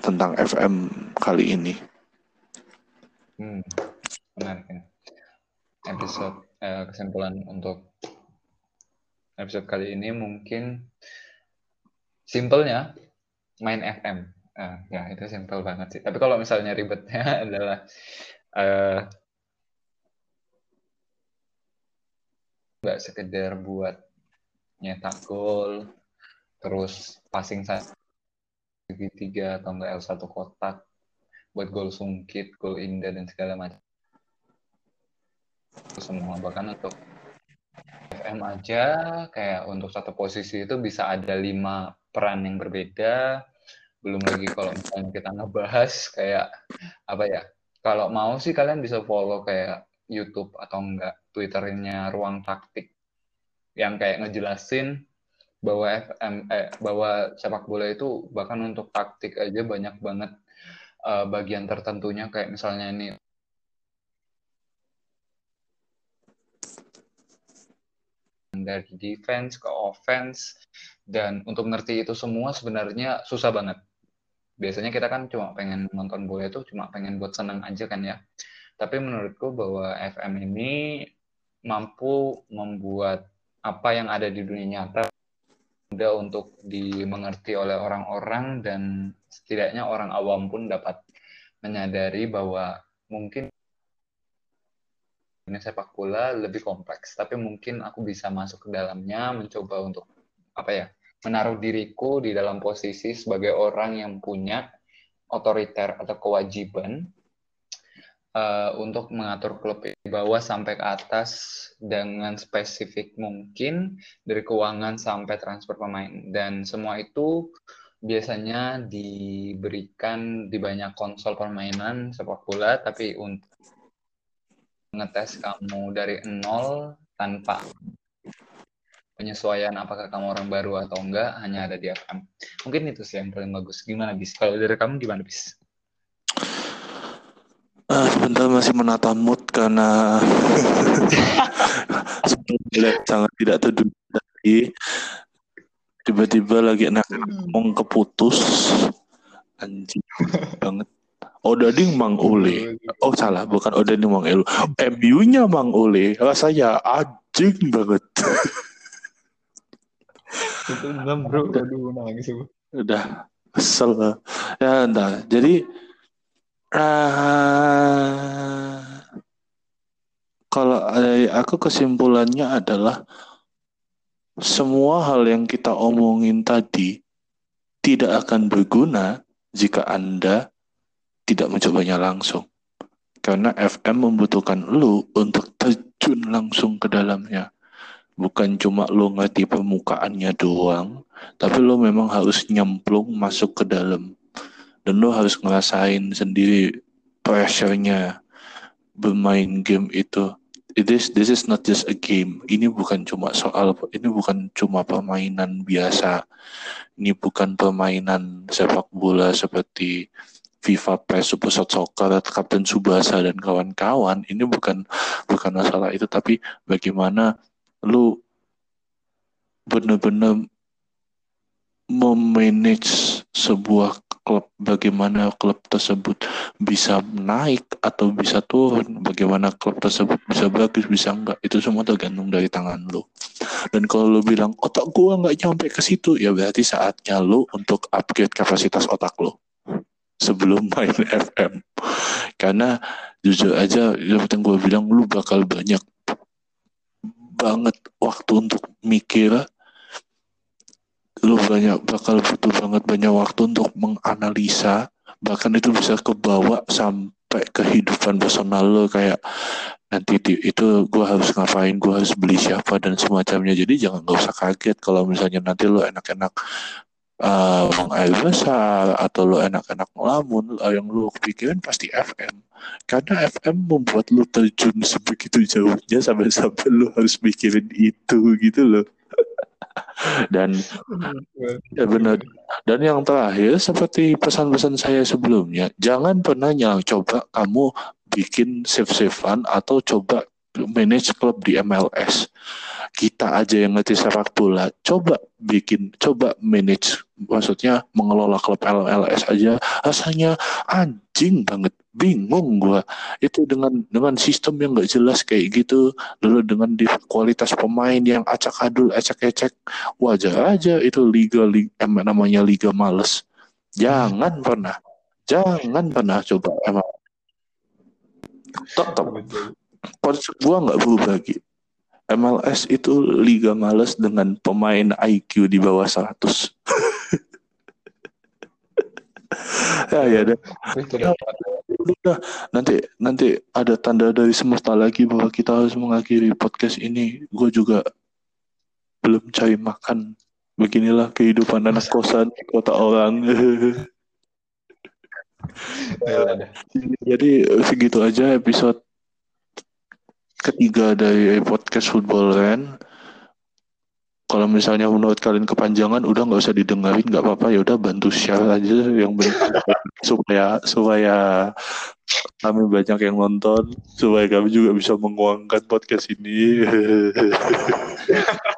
Speaker 1: tentang FM kali ini
Speaker 2: Hmm, menarik ya. Episode eh, kesimpulan untuk episode kali ini mungkin simpelnya main FM. Eh, ya itu simpel banget sih. Tapi kalau misalnya ribetnya adalah eh, nggak sekedar buat nyetak gol, terus passing segitiga atau enggak L1 kotak buat gol sungkit, gol indah dan segala macam. Semua bahkan untuk FM aja kayak untuk satu posisi itu bisa ada lima peran yang berbeda. Belum lagi kalau misalnya kita ngebahas kayak apa ya? Kalau mau sih kalian bisa follow kayak YouTube atau enggak Twitternya Ruang Taktik yang kayak ngejelasin bahwa FM eh, bahwa sepak bola itu bahkan untuk taktik aja banyak banget uh, bagian tertentunya kayak misalnya ini dari defense ke offense dan untuk ngerti itu semua sebenarnya susah banget. Biasanya kita kan cuma pengen nonton bola itu cuma pengen buat senang aja kan ya. Tapi menurutku bahwa FM ini mampu membuat apa yang ada di dunia nyata mudah untuk dimengerti oleh orang-orang dan setidaknya orang awam pun dapat menyadari bahwa mungkin ini sepak bola lebih kompleks, tapi mungkin aku bisa masuk ke dalamnya, mencoba untuk apa ya, menaruh diriku di dalam posisi sebagai orang yang punya otoriter atau kewajiban uh, untuk mengatur klub di bawah sampai ke atas dengan spesifik mungkin dari keuangan sampai transfer pemain dan semua itu biasanya diberikan di banyak konsol permainan sepak bola tapi untuk ngetes kamu dari nol tanpa penyesuaian apakah kamu orang baru atau enggak hanya ada di FM. Mungkin itu sih yang paling bagus. Gimana bis? Kalau dari kamu gimana bis?
Speaker 1: Uh, sebentar masih menata mood karena sangat tidak terduga tadi tiba-tiba lagi enak ngomong keputus. Anjing banget. Odading Mang Ule oh salah bukan. Odading Mang Ule MU nya Mang Ule rasanya anjing banget.
Speaker 2: Itu bro. Aduh nangis
Speaker 1: udah kesel. Ya entah jadi Uh, kalau aku kesimpulannya adalah semua hal yang kita omongin tadi tidak akan berguna jika Anda tidak mencobanya langsung. Karena FM membutuhkan lu untuk terjun langsung ke dalamnya. Bukan cuma lu ngerti permukaannya doang, tapi lu memang harus nyemplung masuk ke dalam dan lo harus ngerasain sendiri pressure-nya bermain game itu. It is this is not just a game. Ini bukan cuma soal ini bukan cuma permainan biasa. Ini bukan permainan sepak bola seperti FIFA PES Super Soccer Kapten Subasa dan kawan-kawan. Ini bukan bukan masalah itu tapi bagaimana lu benar-benar memanage sebuah klub bagaimana klub tersebut bisa naik atau bisa turun bagaimana klub tersebut bisa bagus bisa enggak itu semua tergantung dari tangan lo. Dan kalau lo bilang otak gua nggak nyampe ke situ ya berarti saatnya lo untuk upgrade kapasitas otak lo sebelum main FM karena jujur aja yang gue bilang lu bakal banyak banget waktu untuk mikir lu banyak bakal butuh banget banyak waktu untuk menganalisa. Bahkan itu bisa kebawa sampai kehidupan personal lo kayak nanti itu gue harus ngapain gue harus beli siapa dan semacamnya. Jadi jangan gak usah kaget kalau misalnya nanti lo enak-enak uh, air besar atau lo enak-enak ngelamun yang lo kepikiran pasti FM karena FM membuat lo terjun sebegitu jauhnya sampai-sampai lo harus mikirin itu gitu loh dan ya benar. Dan yang terakhir seperti pesan-pesan saya sebelumnya jangan pernah nyang coba kamu bikin save-savean atau coba manage klub di MLS kita aja yang ngerti sepak bola. Coba bikin coba manage maksudnya mengelola klub MLS aja. Rasanya anjing banget. Bingung gua. Itu dengan dengan sistem yang nggak jelas kayak gitu. Lalu dengan di kualitas pemain yang acak adul acak ecek wajar aja itu liga, liga namanya liga males. Jangan pernah. Jangan pernah coba emang. Tetap konsep gua nggak berubah gitu MLS itu liga males dengan pemain IQ di bawah 100. ya ya deh. Udah, nanti nanti ada tanda dari semesta lagi bahwa kita harus mengakhiri podcast ini. Gue juga belum cari makan. Beginilah kehidupan anak kosan di kota orang. Jadi segitu aja episode ketiga dari podcast Football Ren. Kalau misalnya menurut kalian kepanjangan, udah nggak usah didengarin, nggak apa-apa ya udah bantu share aja yang supaya supaya kami banyak yang nonton, supaya kami juga bisa menguangkan podcast ini.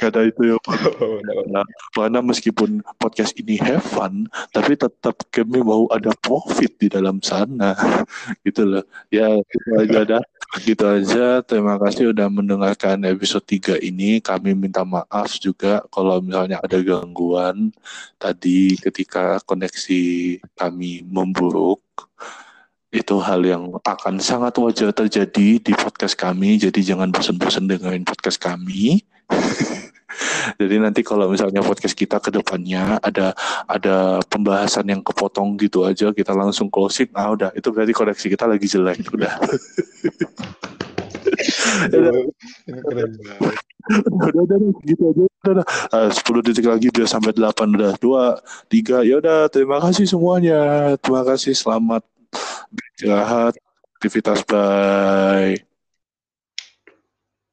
Speaker 1: Kata itu ya nah, karena meskipun podcast ini have fun tapi tetap kami mau ada profit di dalam sana gitu loh ya itu aja dah gitu aja. Terima kasih udah mendengarkan episode 3 ini. Kami minta maaf juga kalau misalnya ada gangguan tadi ketika koneksi kami memburuk. Itu hal yang akan sangat wajar terjadi di podcast kami. Jadi jangan bosan-bosan dengerin podcast kami. Jadi nanti kalau misalnya podcast kita ke depannya ada ada pembahasan yang kepotong gitu aja kita langsung closing. Ah udah itu berarti koneksi kita lagi jelek udah. udah, udah, udah, gitu aja. Udah, udah. Uh, 10 detik lagi biar sampai 8 udah. 2 3 ya udah terima kasih semuanya. Terima kasih selamat beristirahat aktivitas bye.